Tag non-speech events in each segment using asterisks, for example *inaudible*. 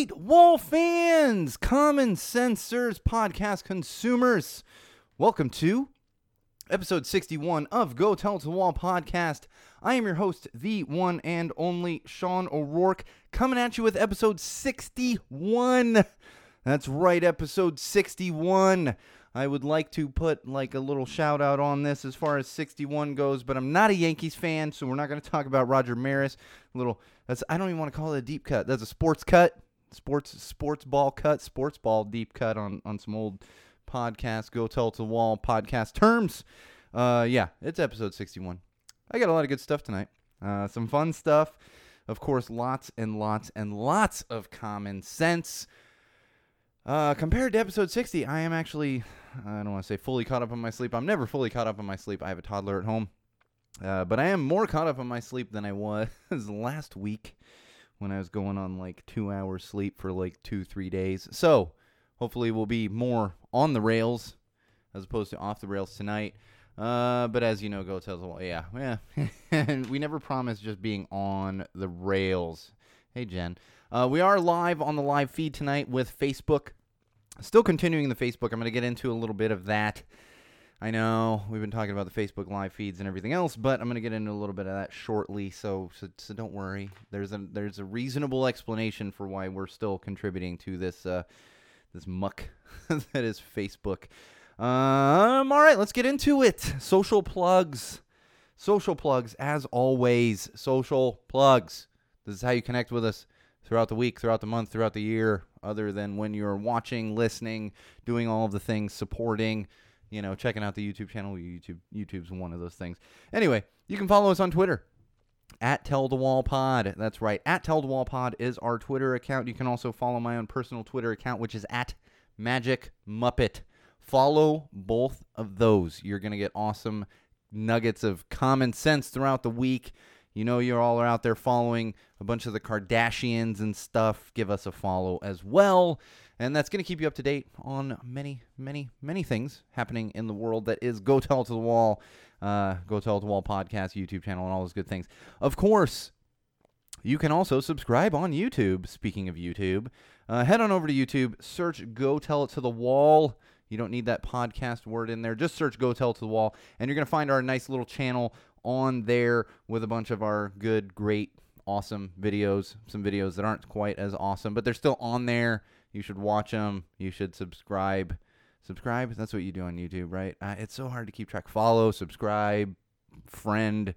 right, wall fans, common sensors, podcast consumers, welcome to episode 61 of Go Tell to the Wall podcast. I am your host, the one and only Sean O'Rourke, coming at you with episode 61. That's right, episode 61. I would like to put like a little shout out on this as far as 61 goes, but I'm not a Yankees fan, so we're not going to talk about Roger Maris. A little that's I don't even want to call it a deep cut. That's a sports cut, sports sports ball cut, sports ball deep cut on on some old podcast. Go tell to the wall podcast terms. Uh, yeah, it's episode 61. I got a lot of good stuff tonight. Uh, some fun stuff. Of course, lots and lots and lots of common sense. Uh, compared to episode 60, I am actually, I don't want to say fully caught up on my sleep. I'm never fully caught up on my sleep. I have a toddler at home. Uh, but I am more caught up on my sleep than I was *laughs* last week when I was going on like two hours sleep for like two, three days. So hopefully we'll be more on the rails as opposed to off the rails tonight. Uh, but as you know, go tells well, yeah, yeah. and *laughs* we never promised just being on the rails. Hey, Jen. Uh, we are live on the live feed tonight with Facebook. Still continuing the Facebook. I'm going to get into a little bit of that. I know we've been talking about the Facebook live feeds and everything else, but I'm going to get into a little bit of that shortly. So, so, so don't worry. There's a there's a reasonable explanation for why we're still contributing to this uh, this muck *laughs* that is Facebook. Um, all right, let's get into it. Social plugs. Social plugs, as always. Social plugs. This is how you connect with us throughout the week, throughout the month, throughout the year, other than when you're watching, listening, doing all of the things, supporting, you know, checking out the YouTube channel. YouTube YouTube's one of those things. Anyway, you can follow us on Twitter at Tell the Wall Pod. That's right. At Tell the Wall Pod is our Twitter account. You can also follow my own personal Twitter account, which is at Magic Muppet. Follow both of those. You're to get awesome nuggets of common sense throughout the week. You know, you all out there following a bunch of the Kardashians and stuff. Give us a follow as well. And that's going to keep you up to date on many, many, many things happening in the world that is Go Tell It to the Wall, uh, Go Tell It to the Wall podcast, YouTube channel, and all those good things. Of course, you can also subscribe on YouTube. Speaking of YouTube, uh, head on over to YouTube, search Go Tell It to the Wall. You don't need that podcast word in there. Just search Go Tell It to the Wall, and you're going to find our nice little channel on there with a bunch of our good, great, awesome videos. Some videos that aren't quite as awesome, but they're still on there. You should watch them. You should subscribe. Subscribe. That's what you do on YouTube, right? Uh, it's so hard to keep track. Follow, subscribe, friend.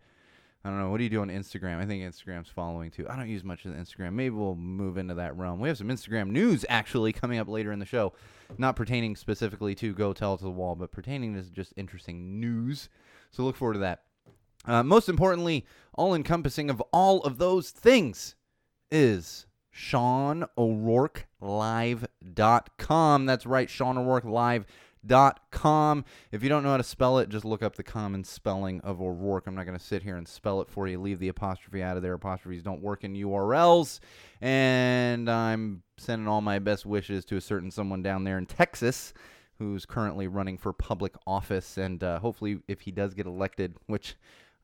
I don't know. What do you do on Instagram? I think Instagram's following too. I don't use much of Instagram. Maybe we'll move into that realm. We have some Instagram news actually coming up later in the show, not pertaining specifically to Go Tell to the Wall, but pertaining to just interesting news. So look forward to that. Uh, most importantly, all encompassing of all of those things is Sean O'Rourke Live.com. That's right, Sean O'Rourke Live.com. If you don't know how to spell it, just look up the common spelling of O'Rourke. I'm not going to sit here and spell it for you. Leave the apostrophe out of there. Apostrophes don't work in URLs. And I'm sending all my best wishes to a certain someone down there in Texas who's currently running for public office. And uh, hopefully, if he does get elected, which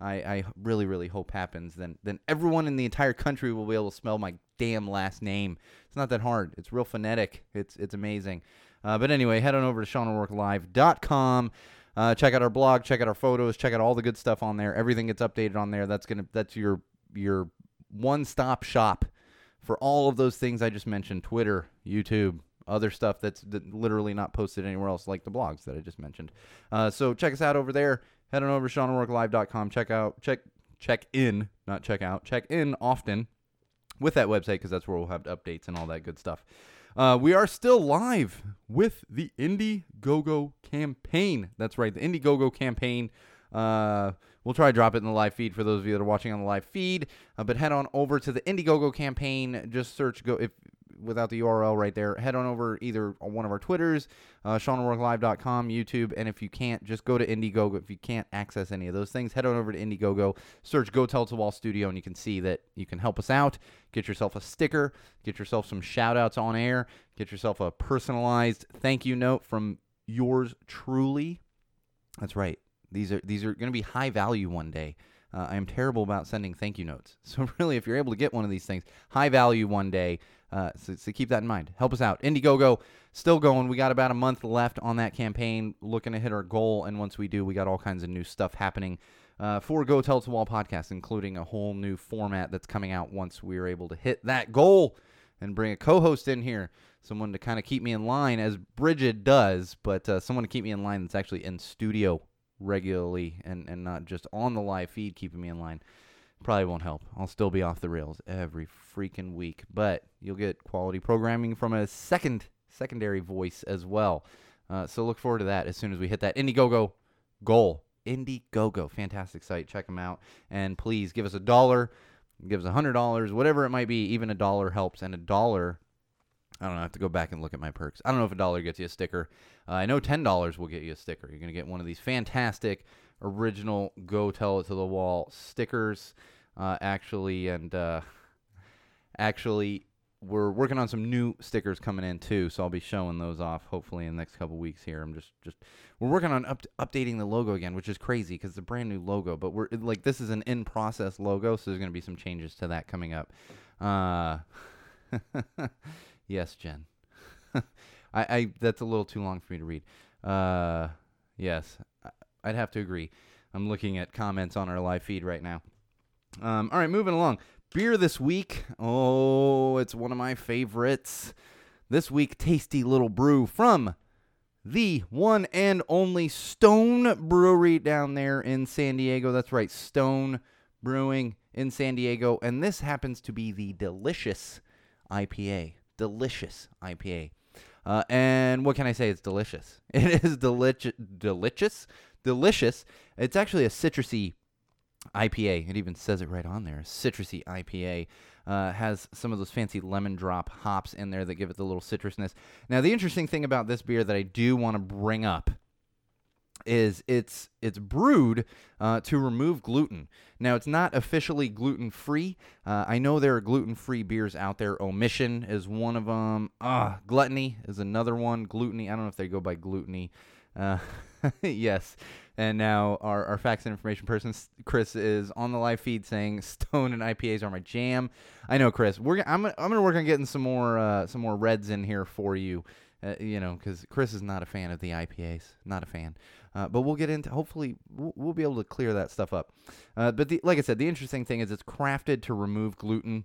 I, I really, really hope happens, then then everyone in the entire country will be able to spell my damn last name. It's not that hard. It's real phonetic. It's it's amazing. Uh, but anyway, head on over to SeanO'RourkeLive.com. Uh, check out our blog. Check out our photos. Check out all the good stuff on there. Everything gets updated on there. That's gonna that's your your one stop shop for all of those things I just mentioned. Twitter, YouTube, other stuff that's literally not posted anywhere else, like the blogs that I just mentioned. Uh, so check us out over there head on over to SeanO'RourkeLive.com. Check out, check, check in, not check out, check in often with that website because that's where we'll have updates and all that good stuff. Uh, we are still live with the Indiegogo campaign. That's right, the Indiegogo campaign. Uh, we'll try to drop it in the live feed for those of you that are watching on the live feed. Uh, but head on over to the Indiegogo campaign. Just search go if without the URL right there, head on over either on one of our Twitters, uh, SeanO'RourkeLive.com, YouTube, and if you can't, just go to Indiegogo. If you can't access any of those things, head on over to Indiegogo, search Go Tell to Wall Studio, and you can see that you can help us out. Get yourself a sticker, get yourself some shout outs on air, get yourself a personalized thank you note from yours truly. That's right. These are these are going to be high value one day. Uh, I am terrible about sending thank you notes. *laughs* So, really, if you're able to get one of these things, high value one day, uh, so, so, keep that in mind. Help us out. Indiegogo, still going. We got about a month left on that campaign, looking to hit our goal. And once we do, we got all kinds of new stuff happening uh, for Go Tell to Wall podcast, including a whole new format that's coming out once we are able to hit that goal and bring a co host in here. Someone to kind of keep me in line, as Bridget does, but uh, someone to keep me in line that's actually in studio regularly and, and not just on the live feed keeping me in line probably won't help. I'll still be off the rails every freaking week, but you'll get quality programming from a second secondary voice as well. Uh, so look forward to that as soon as we hit that Indiegogo goal. Indiegogo, fantastic site. Check them out, and please give us a dollar, give us a hundred dollars, whatever it might be. Even a dollar helps, and a dollar. I don't know. I have to go back and look at my perks. I don't know if a dollar gets you a sticker. Uh, I know ten dollars will get you a sticker. You're gonna get one of these fantastic original "Go Tell It to the Wall" stickers. Uh, actually, and uh, actually, we're working on some new stickers coming in too, so I'll be showing those off hopefully in the next couple weeks here. I'm just just we're working on up, updating the logo again, which is crazy because it's a brand new logo, but we're like this is an in process logo, so there's going to be some changes to that coming up. Uh, *laughs* yes, Jen. *laughs* I, I that's a little too long for me to read. Uh, yes, I'd have to agree. I'm looking at comments on our live feed right now. Um, all right, moving along. Beer this week. Oh, it's one of my favorites. This week, tasty little brew from the one and only Stone Brewery down there in San Diego. That's right, Stone Brewing in San Diego. And this happens to be the delicious IPA. Delicious IPA. Uh, and what can I say? It's delicious. *laughs* It is delicious. Delicious? Delicious. It's actually a citrusy IPA. It even says it right on there. Citrusy IPA. Uh, has some of those fancy lemon drop hops in there that give it the little citrusness. Now, the interesting thing about this beer that I do want to bring up is it's it's brewed uh, to remove gluten. Now it's not officially gluten free. Uh, I know there are gluten free beers out there. Omission is one of them. Ah, gluttony is another one. Gluteny. I don't know if they go by gluteny. Uh, *laughs* *laughs* yes. And now our, our facts and information person, Chris, is on the live feed saying Stone and IPAs are my jam. I know, Chris. We're I'm I'm gonna work on getting some more uh, some more reds in here for you. Uh, you know, because Chris is not a fan of the IPAs, not a fan. Uh, but we'll get into. Hopefully, we'll, we'll, be able to clear that stuff up. Uh, but the, like I said, the interesting thing is it's crafted to remove gluten.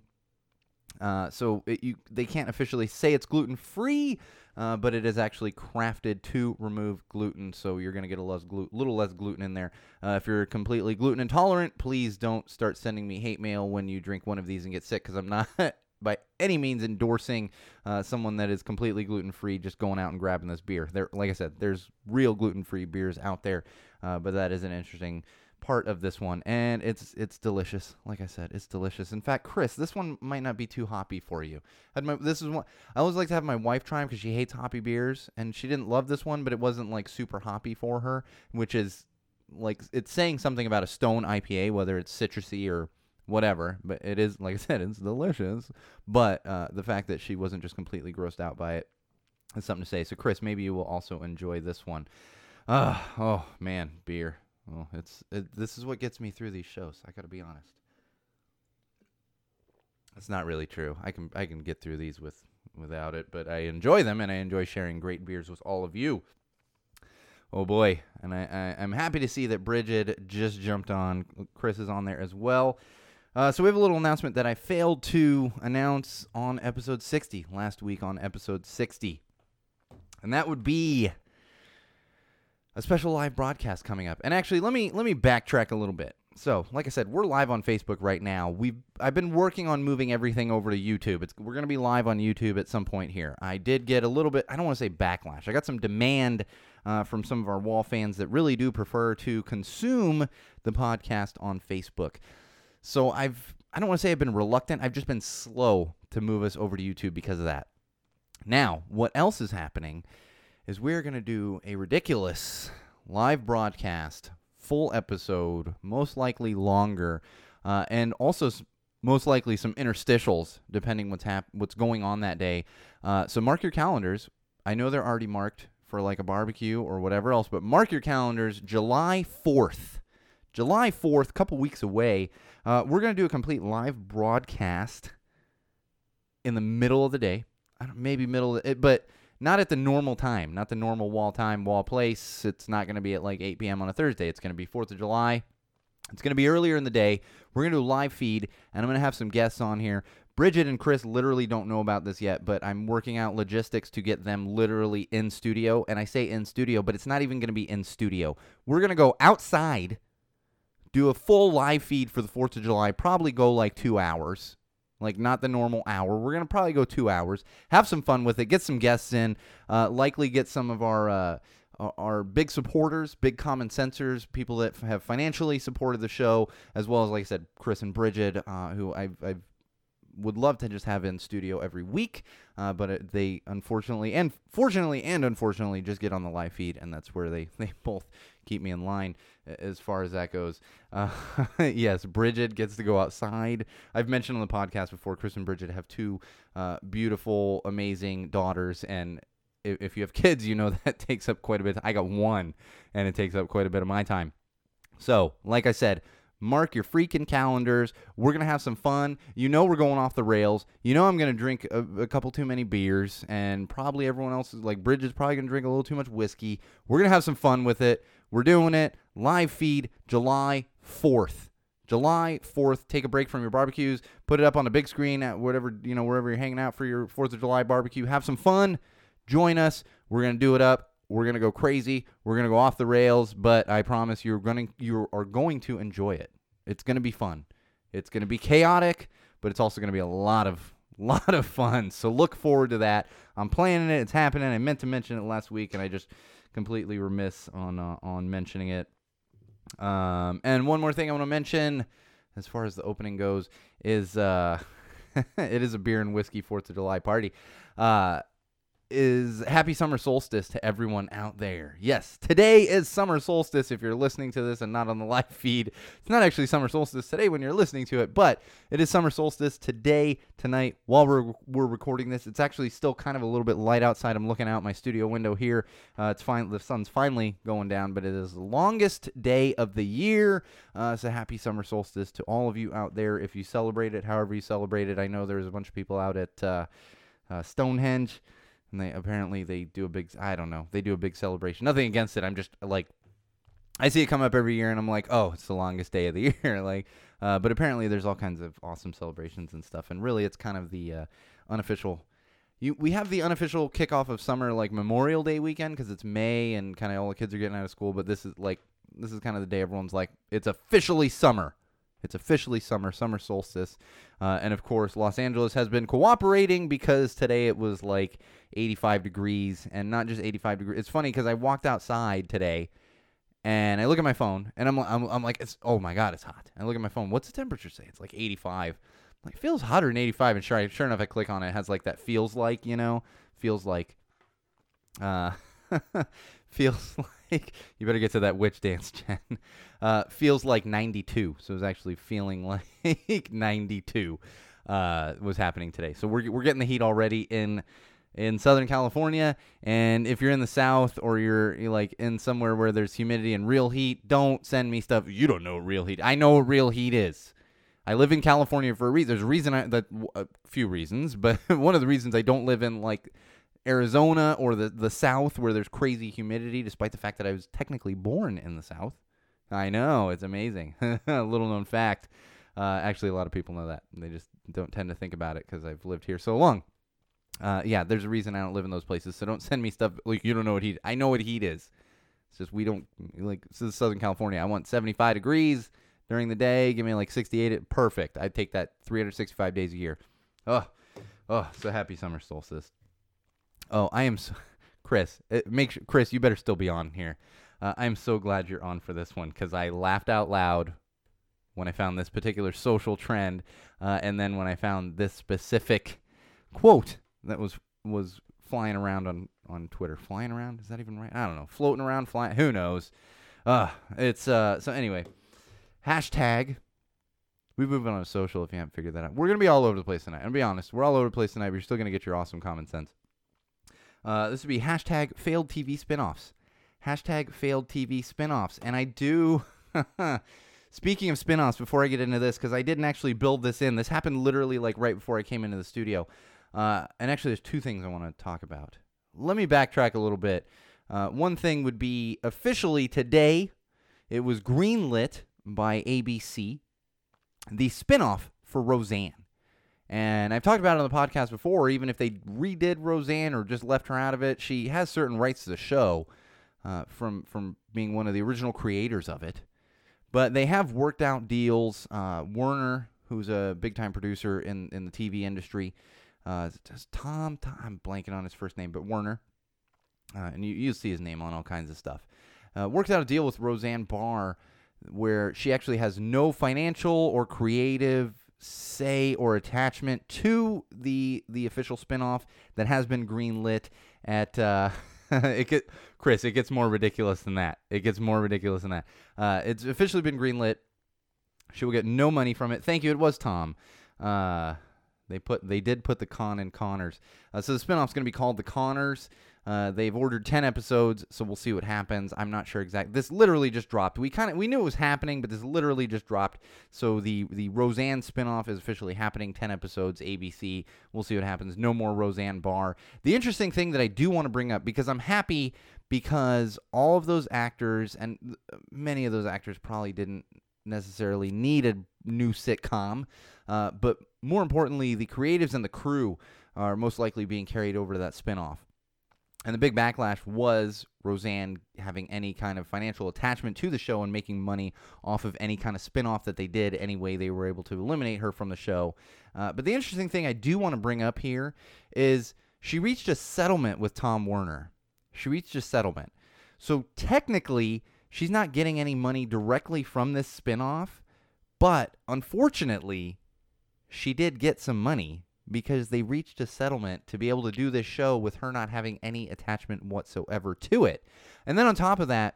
Uh, so it, you they can't officially say it's gluten free, uh, but it is actually crafted to remove gluten, so you're going to get a less glu- little less gluten in there. Uh, if you're completely gluten intolerant, please don't start sending me hate mail when you drink one of these and get sick, because I'm not *laughs* by any means endorsing uh, someone that is completely gluten free just going out and grabbing this beer. There, like I said, there's real gluten free beers out there, uh, but that is an interesting part of this one, and it's it's delicious. Like I said, it's delicious. In fact, Chris, this one might not be too hoppy for you. My, this is one I always like to have my wife try them because she hates hoppy beers, and she didn't love this one, but it wasn't like super hoppy for her, which is like it's saying something about a stone IPA, whether it's citrusy or whatever. But it is, like I said, it's delicious. But uh, the fact that she wasn't just completely grossed out by it is something to say. So, Chris, maybe you will also enjoy this one. Uh, oh man, beer. Well, it's it, this is what gets me through these shows. I got to be honest. It's not really true. I can I can get through these with without it, but I enjoy them and I enjoy sharing great beers with all of you. Oh boy, and I, I am happy to see that Bridget just jumped on. Chris is on there as well. Uh, so we have a little announcement that I failed to announce on episode 60 last week on episode 60, and that would be a special live broadcast coming up. And actually, let me let me backtrack a little bit. So, like I said, we're live on Facebook right now. We've I've been working on moving everything over to YouTube. It's we're going to be live on YouTube at some point here. I did get a little bit I don't want to say backlash. I got some demand uh, from some of our wall fans that really do prefer to consume the podcast on Facebook. So I've I don't want to say I've been reluctant. I've just been slow to move us over to YouTube because of that. Now, what else is happening is we're going to do a ridiculous live broadcast, full episode, most likely longer, uh, and also most likely some interstitials, depending what's hap- what's going on that day. Uh, so mark your calendars. I know they're already marked for like a barbecue or whatever else, but mark your calendars. July fourth, July 4th, couple weeks away. Uh, we're going to do a complete live broadcast in the middle of the day. I don't, maybe middle, of the, but not at the normal time, not the normal wall time, wall place. It's not going to be at like 8 p.m. on a Thursday. It's going to be 4th of July. It's going to be earlier in the day. We're going to do a live feed, and I'm going to have some guests on here. Bridget and Chris literally don't know about this yet, but I'm working out logistics to get them literally in studio. And I say in studio, but it's not even going to be in studio. We're going to go outside, do a full live feed for the 4th of July, probably go like two hours like not the normal hour. We're gonna probably go two hours. Have some fun with it. Get some guests in. Uh, likely get some of our uh, our big supporters, big common sensors, people that have financially supported the show, as well as like I said, Chris and Bridget, uh, who I've, I've would love to just have in studio every week, uh, but it, they unfortunately and fortunately and unfortunately just get on the live feed, and that's where they *laughs* they both keep me in line as far as that goes. Uh, *laughs* yes, Bridget gets to go outside. I've mentioned on the podcast before. Chris and Bridget have two uh, beautiful, amazing daughters, and if, if you have *laughs* kids, you know that takes up quite a bit. I got one, and it takes up quite a bit of my time. So, like I said, Mark your freaking calendars. We're going to have some fun. You know, we're going off the rails. You know, I'm going to drink a, a, couple too many beers, and probably everyone else is like, Bridget's probably going to drink a little too much whiskey. We're going to have some fun with it. We're doing it. Live feed July 4th. July 4th, take a break from your barbecues, put it up on a big screen at whatever, you know, wherever you're hanging out for your 4th of July barbecue. Have some fun. Join us. We're going to do it up we're gonna go crazy. We're gonna go off the rails, but I promise you're gonna you are going to enjoy it. It's gonna be fun. It's gonna be chaotic, but it's also gonna be a lot of *laughs* lot of fun. So look forward to that. I'm planning it. It's happening. I meant to mention it last week, and I just completely remiss on uh, on mentioning it. Um, and one more thing I want to mention, as far as the opening goes, is uh, *laughs* it is a beer and whiskey Fourth of July party. Uh, is happy summer solstice to everyone out there. Yes, today is summer solstice if you're listening to this and not on the live feed. It's not actually summer solstice today when you're listening to it, but it is summer solstice today, tonight, while we're, we're recording this. It's actually still kind of a little bit light outside. I'm looking out my studio window here. Uh, it's fine. The sun's finally going down, but it is the longest day of the year. Uh, so happy summer solstice to all of you out there. If you celebrate it, however you celebrate it, I know there's a bunch of people out at uh, uh Stonehenge and they apparently they do a big I don't know they do a big celebration. Nothing against it. I'm just like I see it come up every year, and I'm like, oh, it's the longest day of the *laughs* year. like, uh, but apparently there's all kinds of awesome celebrations and stuff, and really it's kind of the uh, unofficial. You, we have the unofficial kickoff of summer like Memorial Day weekend because it's May and kind of all the kids are getting out of school. But this is like this is kind of the day everyone's like it's officially summer. It's officially summer, summer solstice. Uh, and of course, Los Angeles has been cooperating because today it was like 85 degrees and not just 85 degrees. It's funny because I walked outside today and I look at my phone and I'm, I'm, I'm like, it's, oh my God, it's hot. I look at my phone. What's the temperature say? It's like 85. I'm like, feels hotter than 85. And sure, sure enough, I click on it. It has like that feels like, you know, feels like, uh, *laughs* feels like, *laughs* you better get to that witch dance, *laughs* Jen. Uh, feels like 92. So it was actually feeling *laughs* like 92 uh, was happening today. So we're, we're getting the heat already in in Southern California. And if you're in the South or you're, you're, like in somewhere where there's humidity and real heat, don't send me stuff. You don't know real heat. I know what real heat is. I live in California for a reason. There's a reason I, that a few reasons, but one of the reasons I don't live in like Arizona or the the South where there's crazy humidity, despite the fact that I was technically born in the South. I know it's amazing. *laughs* Little known fact. Uh, actually, a lot of people know that. They just don't tend to think about it because I've lived here so long. Uh, yeah, there's a reason I don't live in those places. So don't send me stuff like you don't know what heat. I know what heat is. It's just we don't like. This is Southern California. I want 75 degrees during the day. Give me like 68. Perfect. I'd take that 365 days a year. Oh, oh, so happy summer solstice. Oh, I am, so, *laughs* Chris. Make sure, Chris, you better still be on here. Uh, I'm so glad you're on for this one because I laughed out loud when I found this particular social trend, uh, and then when I found this specific quote that was was flying around on on Twitter. Flying around is that even right? I don't know. Floating around, flying. Who knows? Uh, it's uh. So anyway, hashtag. We've move on to social if you haven't figured that out. We're gonna be all over the place tonight. And to be honest, we're all over the place tonight. But you're still gonna get your awesome common sense. Uh, this would be hashtag failed TV spinoffs. Hashtag failed TV spinoffs. And I do, *laughs* Speaking of spin-offs, before I get into this, because I didn't actually build this in, this happened literally like right before I came into the studio. Uh, and actually, there's two things I want to talk about. Let me backtrack a little bit. Uh, one thing would be officially today, it was greenlit by ABC, the spinoff for Roseanne. And I've talked about it on the podcast before, even if they redid Roseanne or just left her out of it, she has certain rights to the show uh, from, from being one of the original creators of it. But they have worked out deals. Uh, Warner, who's a big time producer in, in the TV industry, uh, Tom, Tom, I'm blanking on his first name, but Warner, uh, and you, you see his name on all kinds of stuff, uh, worked out a deal with Roseanne Barr where she actually has no financial or creative say or attachment to the the official spinoff that has been greenlit at uh *laughs* it get Chris, it gets more ridiculous than that. It gets more ridiculous than that. Uh, it's officially been greenlit. She will get no money from it. Thank you. It was Tom. Uh, they put they did put the con in Connors. Uh, so the spinoff's going to be called the Connors. Uh, they've ordered 10 episodes, so we'll see what happens. I'm not sure exactly. This literally just dropped. We kind of we knew it was happening, but this literally just dropped. So the the Roseanne spinoff is officially happening. 10 episodes, ABC. We'll see what happens. No more Roseanne Barr. The interesting thing that I do want to bring up because I'm happy because all of those actors and many of those actors probably didn't necessarily need a new sitcom, uh, but more importantly, the creatives and the crew are most likely being carried over to that spinoff. And the big backlash was Roseanne having any kind of financial attachment to the show and making money off of any kind of spinoff that they did any way they were able to eliminate her from the show. Uh, but the interesting thing I do want to bring up here is she reached a settlement with Tom Werner. She reached a settlement. So technically, she's not getting any money directly from this spinoff, but unfortunately, she did get some money because they reached a settlement to be able to do this show with her not having any attachment whatsoever to it. And then on top of that,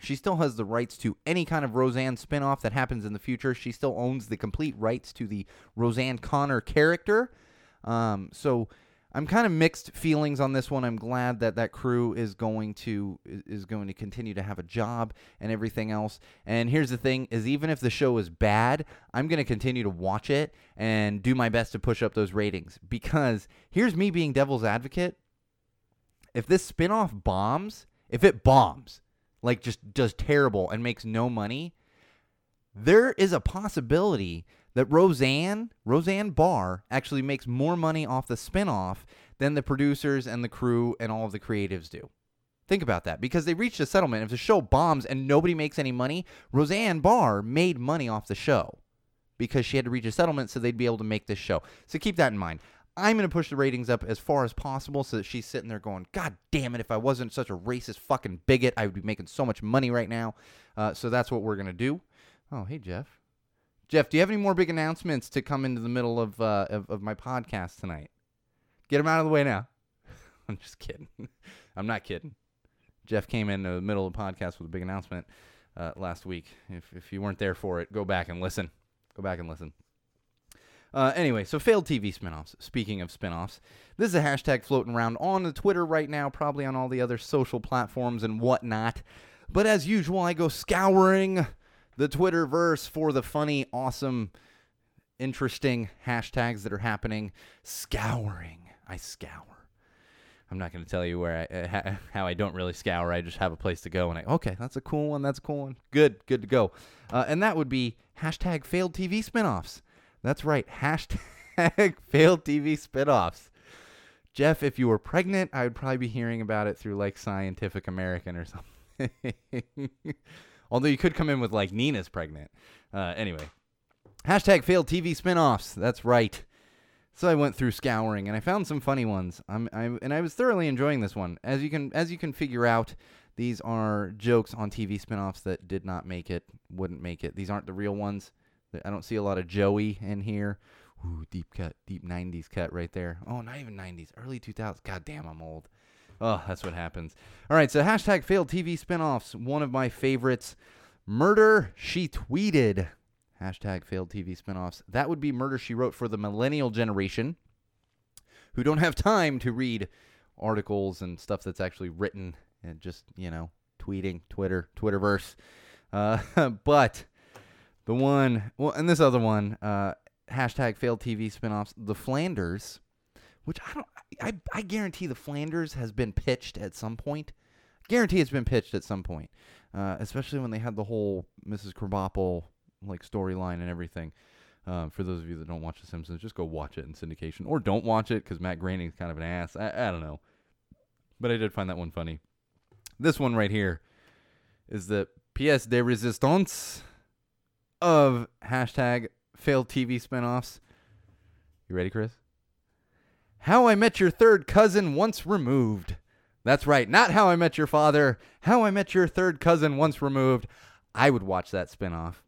she still has the rights to any kind of Roseanne spinoff that happens in the future. She still owns the complete rights to the Roseanne Connor character. Um, so I'm kind of mixed feelings on this one. I'm glad that that crew is going to is going to continue to have a job and everything else. And here's the thing: is even if the show is bad, I'm going to continue to watch it and do my best to push up those ratings. Because here's me being devil's advocate: if this spinoff bombs, if it bombs, like just does terrible and makes no money, there is a possibility that Roseanne, Roseanne Barr, actually makes more money off the spinoff than the producers and the crew and all of the creatives do. Think about that because they reached a settlement. If the show bombs and nobody makes any money, Roseanne Barr made money off the show because she had to reach a settlement so they'd be able to make this show. So keep that in mind. I'm going to push the ratings up as far as possible so that she's sitting there going, God damn it, if I wasn't such a racist fucking bigot, I would be making so much money right now. Uh, so that's what we're going to do. Oh, hey, Jeff. Jeff, do you have any more big announcements to come into the middle of, uh, of, of my podcast tonight? Get them out of the way now. *laughs* I'm just kidding. *laughs* I'm not kidding. Jeff came in the middle of the podcast with a big announcement uh, last week. If, if you weren't there for it, go back and listen. Go back and listen. Uh, anyway, so failed TV spinoffs. Speaking of spinoffs, this is a hashtag floating around on the Twitter right now, probably on all the other social platforms and whatnot. But as usual, I go scouring the Twitterverse for the funny, awesome, interesting hashtags that are happening. Scouring. I scour. I'm not going to tell you where I, uh, *laughs* how I don't really scour. I just have a place to go, and I okay, that's a cool one. That's a cool one. Good, good to go. Uh, and that would be hashtag failed TV spinoffs. That's right, *laughs* hashtag failed TV spinoffs. Jeff, if you were pregnant, I would probably be hearing about it through like Scientific American or something. *laughs* Although you could come in with like Nina's pregnant. Uh, anyway, hashtag failed TV spinoffs. That's right. So I went through scouring and I found some funny ones. I'm, I'm, and I was thoroughly enjoying this one. As you can as you can figure out, these are jokes on TV spinoffs that did not make it, wouldn't make it. These aren't the real ones. I don't see a lot of Joey in here. Ooh, deep cut, deep 90s cut right there. Oh, not even 90s, early 2000s. God damn, I'm old. Oh, that's what happens. All right, so hashtag failed TV spinoffs. One of my favorites. Murder She Tweeted. Hashtag failed TV spinoffs. That would be Murder She Wrote for the millennial generation who don't have time to read articles and stuff that's actually written and just, you know, tweeting, Twitter, Twitterverse. Uh, *laughs* but the one, well, and this other one, uh, hashtag failed TV spinoffs, the Flanders, which I don't, I, I guarantee the Flanders has been pitched at some point. Guarantee it's been pitched at some point, uh, especially when they had the whole Mrs. Krabappel like storyline and everything. Um, for those of you that don't watch The Simpsons, just go watch it in syndication, or don't watch it because Matt Groening's kind of an ass. I, I don't know, but I did find that one funny. This one right here is the pièce de résistance of hashtag failed TV spinoffs. You ready, Chris? How I Met Your Third Cousin Once Removed. That's right, not How I Met Your Father. How I Met Your Third Cousin Once Removed. I would watch that spinoff.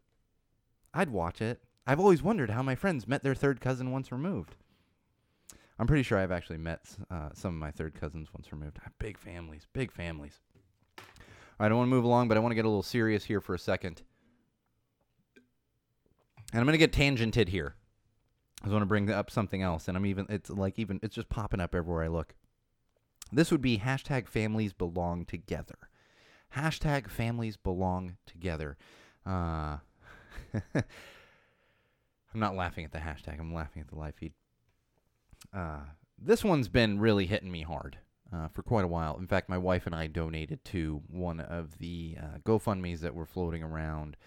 I'd watch it. I've always wondered how my friends met their third cousin once removed. I'm pretty sure I've actually met uh, some of my third cousins once removed. Big families, big families. All right, I want to move along, but I want to get a little serious here for a second. And I'm going to get tangented here. I just want to bring up something else, and I'm even, it's like even, it's just popping up everywhere I look. This would be hashtag families belong together. Hashtag families belong together. Uh, *laughs* I'm not laughing at the hashtag. I'm laughing at the live feed. Uh, this one's been really hitting me hard uh, for quite a while. In fact, my wife and I donated to one of the uh, GoFundMe's that were floating around.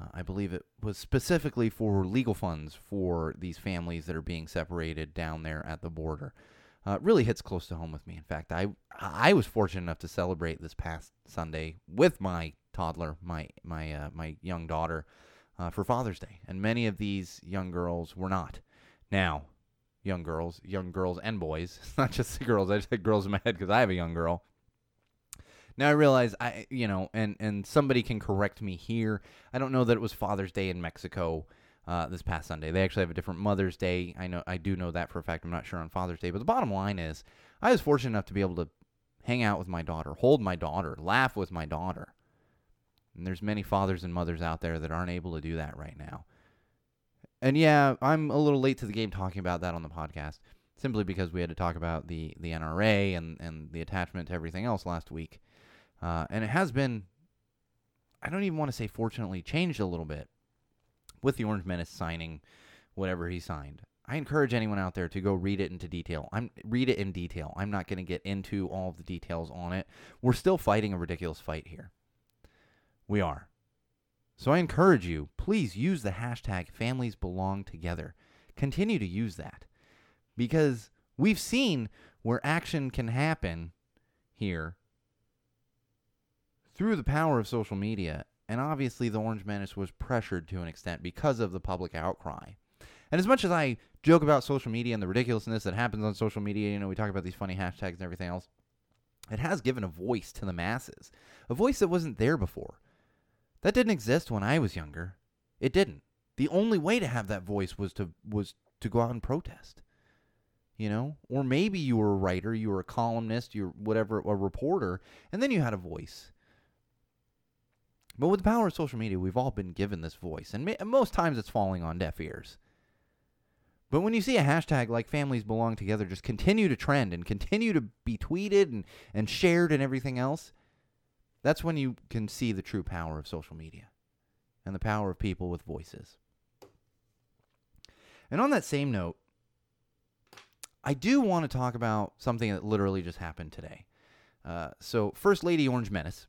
Uh, I believe it was specifically for legal funds for these families that are being separated down there at the border. Uh, really hits close to home with me. In fact, I I was fortunate enough to celebrate this past Sunday with my toddler, my my uh, my young daughter uh, for Father's Day, and many of these young girls were not. Now, young girls, young girls and boys, *laughs* not just the girls. I just had girls in my head because I have a young girl. Now I realize I, you know, and and somebody can correct me here. I don't know that it was Father's Day in Mexico uh, this past Sunday. They actually have a different Mother's Day. I know, I do know that for a fact. I'm not sure on Father's Day, but the bottom line is, I was fortunate enough to be able to hang out with my daughter, hold my daughter, laugh with my daughter. And there's many fathers and mothers out there that aren't able to do that right now. And yeah, I'm a little late to the game talking about that on the podcast, simply because we had to talk about the, the NRA and, and the attachment to everything else last week. Uh, and it has been, I don't even want to say fortunately, changed a little bit with the Orange Menace signing whatever he signed. I encourage anyone out there to go read it into detail. I'm read it in detail. I'm not going to get into all of the details on it. We're still fighting a ridiculous fight here. We are. So I encourage you, please use the hashtag families belong together. Continue to use that because we've seen where action can happen here through the power of social media. And obviously, the Orange Menace was pressured to an extent because of the public outcry. And as much as I joke about social media and the ridiculousness that happens on social media, you know, we talk about these funny hashtags and everything else, it has given a voice to the masses, a voice that wasn't there before. That didn't exist when I was younger. It didn't. The only way to have that voice was to was to go out and protest. You know, or maybe you were a writer, you were a columnist, you're whatever, a reporter, and then you had a voice. But with the power of social media, we've all been given this voice, and most times it's falling on deaf ears. But when you see a hashtag like families belong together just continue to trend and continue to be tweeted and, and shared and everything else, that's when you can see the true power of social media and the power of people with voices. And on that same note, I do want to talk about something that literally just happened today. Uh, so, First Lady Orange Menace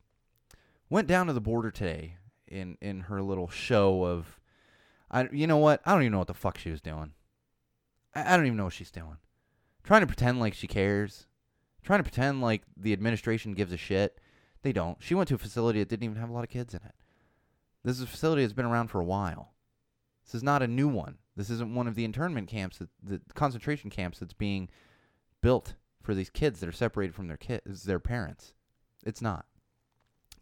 went down to the border today in, in her little show of, I, you know what? I don't even know what the fuck she was doing. I, I don't even know what she's doing. Trying to pretend like she cares. Trying to pretend like the administration gives a shit. They don't. She went to a facility that didn't even have a lot of kids in it. This is a facility that's been around for a while. This is not a new one. This isn't one of the internment camps, that, the concentration camps that's being built for these kids that are separated from their kids, their parents. It's not.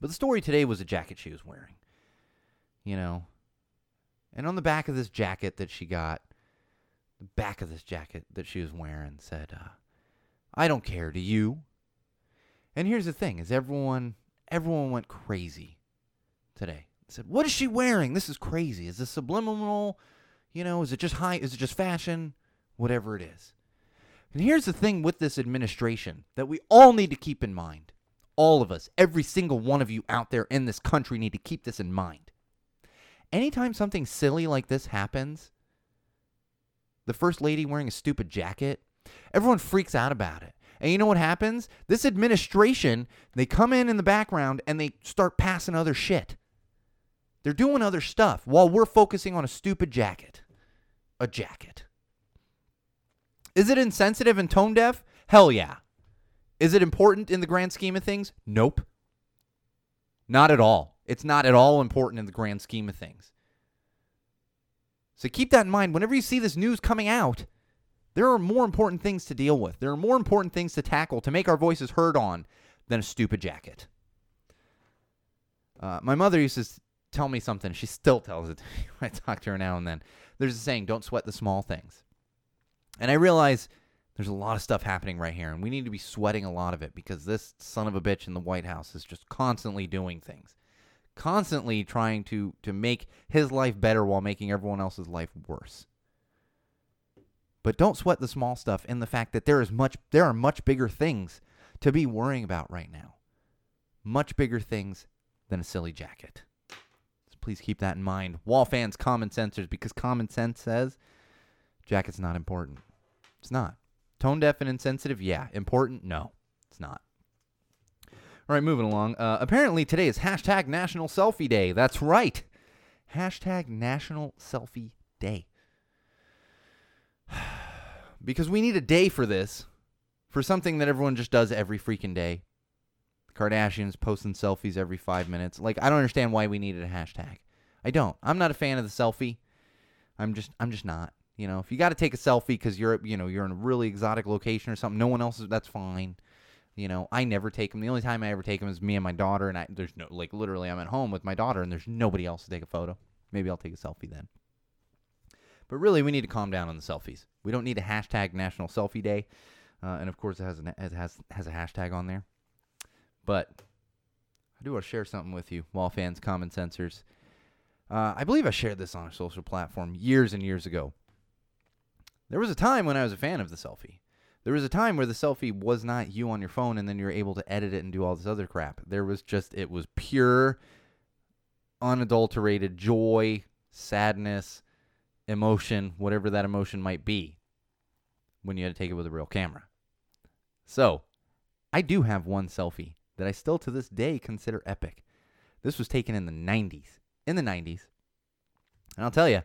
But the story today was a jacket she was wearing. You know, and on the back of this jacket that she got, the back of this jacket that she was wearing said, uh, "I don't care. Do you?" And here's the thing: is everyone everyone went crazy today. Said, "What is she wearing? This is crazy. Is this subliminal? You know, is it just high? Is it just fashion? Whatever it is." And here's the thing with this administration that we all need to keep in mind. All of us, every single one of you out there in this country need to keep this in mind. Anytime something silly like this happens, the first lady wearing a stupid jacket, everyone freaks out about it. And you know what happens? This administration, they come in in the background and they start passing other shit. They're doing other stuff while we're focusing on a stupid jacket. A jacket. Is it insensitive and tone deaf? Hell yeah. Is it important in the grand scheme of things? Nope. Not at all. It's not at all important in the grand scheme of things. So keep that in mind. Whenever you see this news coming out, there are more important things to deal with. There are more important things to tackle to make our voices heard on than a stupid jacket. Uh, my mother used to tell me something. She still tells it to me *laughs* when I talk to her now and then. There's a saying, don't sweat the small things. And I realize there's a lot of stuff happening right here, and we need to be sweating a lot of it because this son of a bitch in the White House is just constantly doing things, constantly trying to to make his life better while making everyone else's life worse. But don't sweat the small stuff in the fact that there is much there are much bigger things to be worrying about right now. Much bigger things than a silly jacket. So please keep that in mind. Wall fans, common sensors, because common sense says jacket's not important. It's not. Tone deaf and insensitive? Yeah. Important? No, it's not. All right, moving along. Uh, apparently, today is hashtag National Selfie Day. That's right. Hashtag National Selfie Day. *sighs* because we need a day for this, for something that everyone just does every freaking day. Kardashians posting selfies every five minutes. Like, I don't understand why we needed a hashtag. I don't. I'm not a fan of the selfie. I'm just, I'm just not. You know, if you got to take a selfie because you're, you know, you're in a really exotic location or something, no one else is. That's fine. You know, I never take them. The only time I ever take them is me and my daughter, and I there's no like literally I'm at home with my daughter, and there's nobody else to take a photo. Maybe I'll take a selfie then. But really, we need to calm down on the selfies. We don't need a hashtag National Selfie Day, uh, and of course it has an, it has has a hashtag on there. But I do want to share something with you, wall fans, common sensors. Uh, I believe I shared this on a social platform years and years ago. There was a time when I was a fan of the selfie. There was a time where the selfie was not you on your phone and then you're able to edit it and do all this other crap. There was just, it was pure, unadulterated joy, sadness, emotion, whatever that emotion might be when you had to take it with a real camera. So, I do have one selfie that I still to this day consider epic. This was taken in the 90s. In the 90s. And I'll tell you,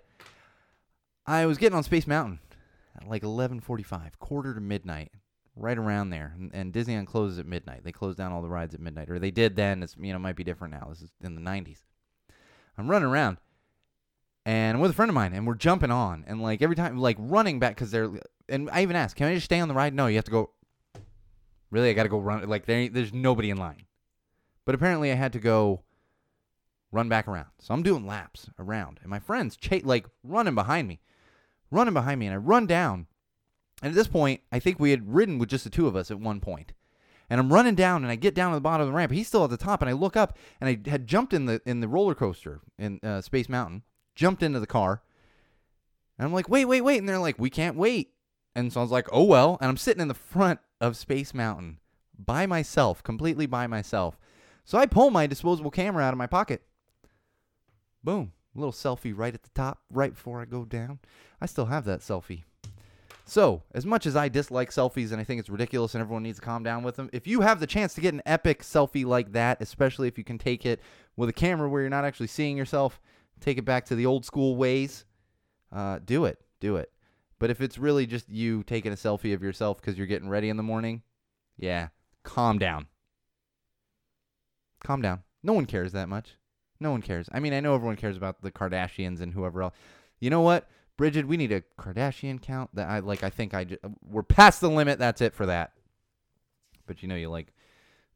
I was getting on Space Mountain like 11:45, quarter to midnight, right around there. And, and Disneyland closes at midnight. They close down all the rides at midnight, or they did then. It's you know might be different now. This is in the 90s. I'm running around, and I'm with a friend of mine, and we're jumping on, and like every time, like running back because they're. And I even asked, "Can I just stay on the ride?" No, you have to go. Really, I got to go run. Like there, there's nobody in line. But apparently, I had to go run back around. So I'm doing laps around, and my friend's cha- like running behind me running behind me, and I run down. And at this point, I think we had ridden with just the two of us at one point. And I'm running down, and I get down to the bottom of the ramp. He's still at the top, and I look up, and I had jumped in the in the roller coaster in uh, Space Mountain, jumped into the car, and I'm like, wait, wait, wait, and they're like, we can't wait. And so I was like, oh well, and I'm sitting in the front of Space Mountain by myself, completely by myself. So I pull my disposable camera out of my pocket. Boom, little selfie right at the top, right before I go down. I still have that selfie. So, as much as I dislike selfies and I think it's ridiculous and everyone needs to calm down with them, if you have the chance to get an epic selfie like that, especially if you can take it with a camera where you're not actually seeing yourself, take it back to the old school ways, uh, do it. Do it. But if it's really just you taking a selfie of yourself because you're getting ready in the morning, yeah, calm down. Calm down. No one cares that much. No one cares. I mean, I know everyone cares about the Kardashians and whoever else. You know what? Bridget, we need a Kardashian count. That I like. I think I just, we're past the limit. That's it for that. But you know, you like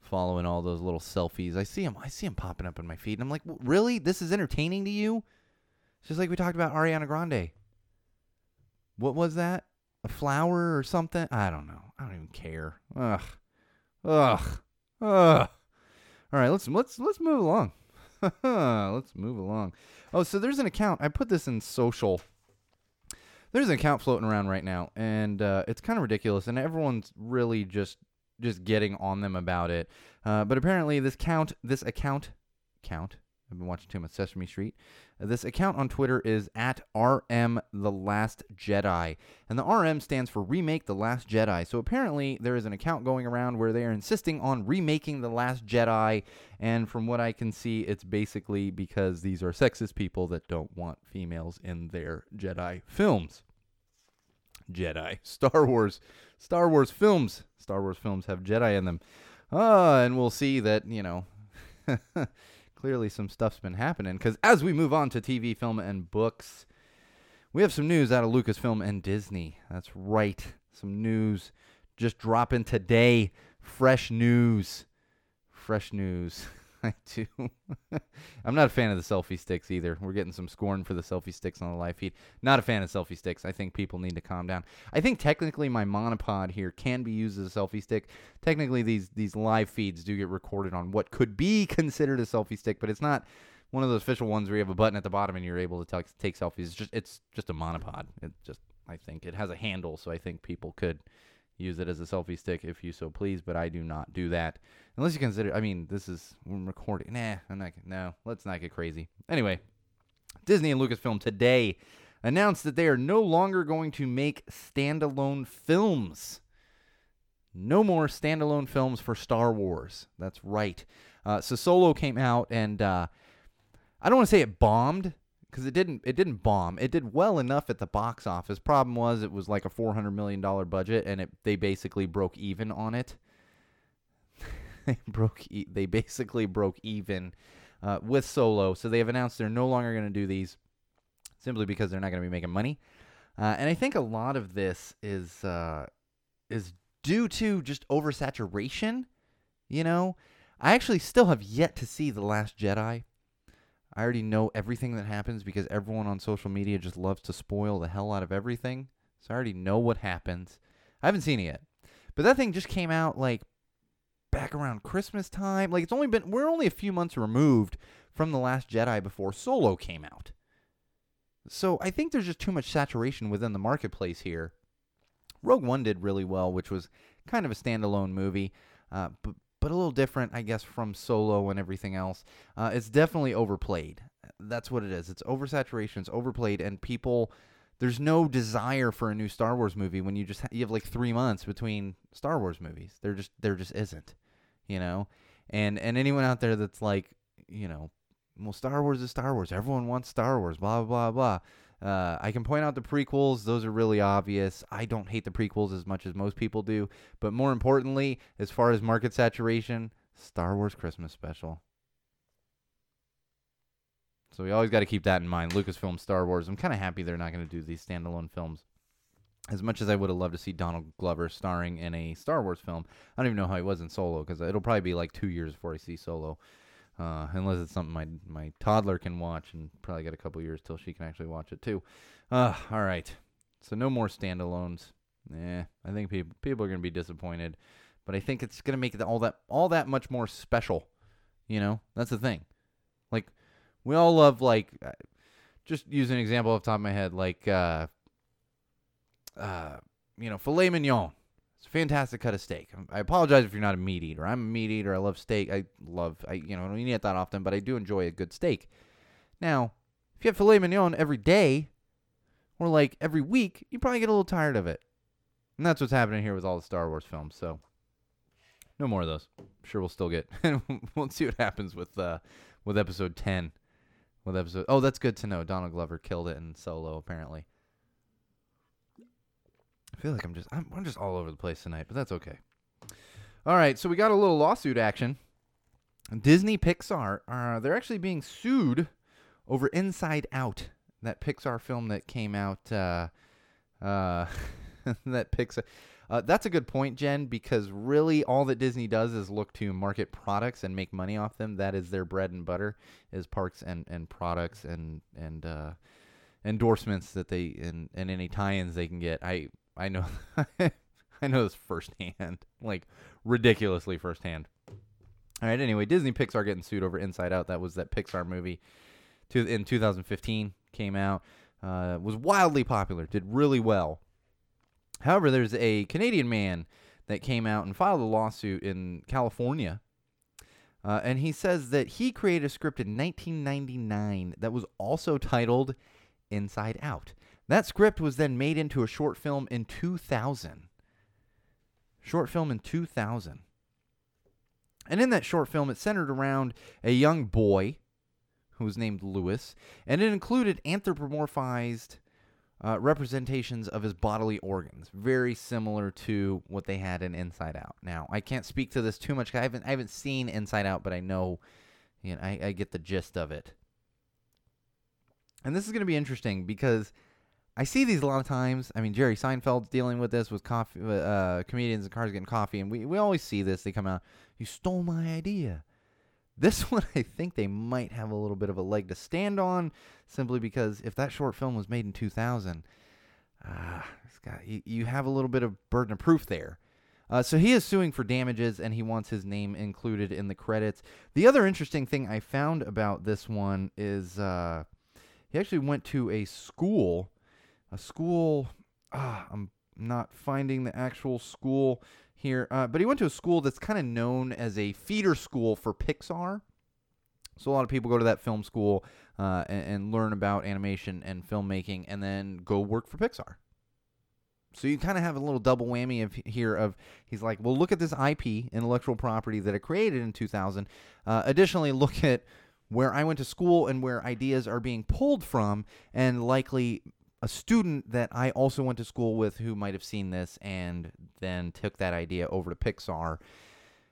following all those little selfies. I see them. I see them popping up in my feed, and I'm like, really? This is entertaining to you? It's just like we talked about Ariana Grande. What was that? A flower or something? I don't know. I don't even care. Ugh. Ugh. Ugh. All right, let's let's let's move along. *laughs* let's move along. Oh, so there's an account. I put this in social there's an account floating around right now, and uh, it's kind of ridiculous, and everyone's really just just getting on them about it. Uh, but apparently, this count, this account, count. I've been watching too much Sesame Street. Uh, this account on Twitter is at RM The Last Jedi, and the RM stands for Remake The Last Jedi. So apparently, there is an account going around where they are insisting on remaking The Last Jedi, and from what I can see, it's basically because these are sexist people that don't want females in their Jedi films. Jedi. Star Wars. Star Wars films. Star Wars films have Jedi in them. Uh, and we'll see that, you know, *laughs* clearly some stuff's been happening. Because as we move on to TV, film, and books, we have some news out of Lucasfilm and Disney. That's right. Some news just dropping today. Fresh news. Fresh news. *laughs* *laughs* I do. I'm not a fan of the selfie sticks either. We're getting some scorn for the selfie sticks on the live feed. Not a fan of selfie sticks. I think people need to calm down. I think technically my monopod here can be used as a selfie stick. Technically these these live feeds do get recorded on what could be *laughs* considered a selfie stick, but it's not one of those official ones where you have a button at the bottom and you're able to take take selfies. It's just it's just a monopod. It just I think it has a handle, so I think people could use it as a selfie stick if you so please, but I do not do that. Unless you consider, I mean, this is we're recording. Nah, I'm not. No, let's not get crazy. Anyway, Disney and Lucasfilm today announced that they are no longer going to make standalone films. No more standalone films for Star Wars. That's right. Uh, so Solo came out, and uh, I don't want to say it bombed because it didn't. It didn't bomb. It did well enough at the box office. Problem was, it was like a four hundred million dollar budget, and it they basically broke even on it. *laughs* they broke. E- they basically broke even uh, with Solo. So they have announced they're no longer going to do these, simply because they're not going to be making money. Uh, and I think a lot of this is uh, is due to just oversaturation. You know, I actually still have yet to see the Last Jedi. I already know everything that happens because everyone on social media just loves to spoil the hell out of everything. So I already know what happens. I haven't seen it yet. But that thing just came out like back around Christmas time. Like it's only been we're only a few months removed from the last Jedi before Solo came out. So I think there's just too much saturation within the marketplace here. Rogue One did really well, which was kind of a standalone movie, uh, but but a little different, I guess, from Solo and everything else. Uh, it's definitely overplayed. That's what it is. It's oversaturation. It's overplayed, and people. There's no desire for a new Star Wars movie when you just ha- you have like three months between Star Wars movies. There just there just isn't, you know. And and anyone out there that's like, you know, well, Star Wars is Star Wars. Everyone wants Star Wars. Blah blah blah. Uh, I can point out the prequels; those are really obvious. I don't hate the prequels as much as most people do, but more importantly, as far as market saturation, Star Wars Christmas Special. So we always got to keep that in mind. Lucasfilm Star Wars. I'm kind of happy they're not going to do these standalone films. As much as I would have loved to see Donald Glover starring in a Star Wars film, I don't even know how he was in Solo because it'll probably be like two years before I see Solo. Uh, unless it's something my my toddler can watch, and probably got a couple years till she can actually watch it too. Uh, all right, so no more standalones. Yeah, I think people people are gonna be disappointed, but I think it's gonna make it all that all that much more special. You know, that's the thing. Like we all love like uh, just use an example off top of my head, like uh, uh, you know, filet mignon. Fantastic cut of steak. I apologize if you're not a meat eater. I'm a meat eater. I love steak. I love, I you know, I don't eat it that often, but I do enjoy a good steak. Now, if you have filet mignon every day, or like every week, you probably get a little tired of it. And that's what's happening here with all the Star Wars films. So, no more of those. I'm sure we'll still get. *laughs* we'll see what happens with uh, with episode ten. With episode. Oh, that's good to know. Donald Glover killed it in Solo, apparently. I feel like I'm just I'm, I'm just all over the place tonight, but that's okay. All right, so we got a little lawsuit action. Disney Pixar are they're actually being sued over Inside Out, that Pixar film that came out. Uh, uh, *laughs* that Pixar. Uh, that's a good point, Jen, because really all that Disney does is look to market products and make money off them. That is their bread and butter, is parks and, and products and and uh, endorsements that they and, and any tie-ins they can get. I I know *laughs* I know this firsthand, *laughs* like ridiculously firsthand. All right. Anyway, Disney Pixar getting sued over Inside Out. That was that Pixar movie, to, in 2015 came out. Uh, was wildly popular. Did really well. However, there's a Canadian man that came out and filed a lawsuit in California. Uh, and he says that he created a script in 1999 that was also titled Inside Out. That script was then made into a short film in 2000. Short film in 2000. And in that short film, it centered around a young boy who was named Lewis, and it included anthropomorphized uh, representations of his bodily organs, very similar to what they had in Inside Out. Now, I can't speak to this too much. I haven't I haven't seen Inside Out, but I know, you know, I, I get the gist of it. And this is going to be interesting because I see these a lot of times. I mean, Jerry Seinfeld's dealing with this with coffee, uh, comedians and cars getting coffee, and we we always see this. They come out, you stole my idea. This *laughs* one, I think they might have a little bit of a leg to stand on, simply because if that short film was made in 2000, uh, got, you, you have a little bit of burden of proof there. Uh, so he is suing for damages and he wants his name included in the credits. The other interesting thing I found about this one is uh, he actually went to a school, a school. Ah, I'm not finding the actual school here, uh, but he went to a school that's kind of known as a feeder school for Pixar. So a lot of people go to that film school uh, and, and, learn about animation and filmmaking, and then go work for Pixar. So you kind of have a little double whammy of here of he's like, well, look at this IP, intellectual property that I created in 2000. Uh, additionally, look at where I went to school and where ideas are being pulled from, and likely a student that I also went to school with who might have seen this and then took that idea over to Pixar.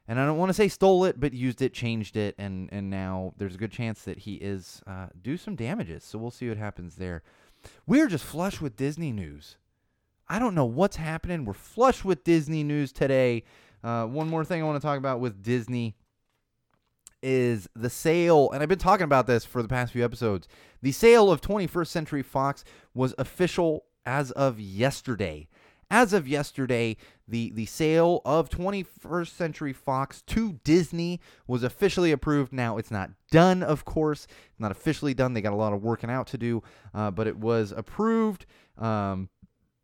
And I don't want to say stole it, but used it, changed it, and and now there's a good chance that he is uh, due some damages. So we'll see what happens there. We're just flush with Disney news. I don't know what's happening. We're flush with Disney news today. Uh, one more thing I want to talk about with Disney is the sale, and I've been talking about this for the past few episodes. The sale of 21st Century Fox was official as of yesterday. As of yesterday, the, the sale of 21st Century Fox to Disney was officially approved. Now, it's not done, of course, not officially done. They got a lot of working out to do, uh, but it was approved. Um,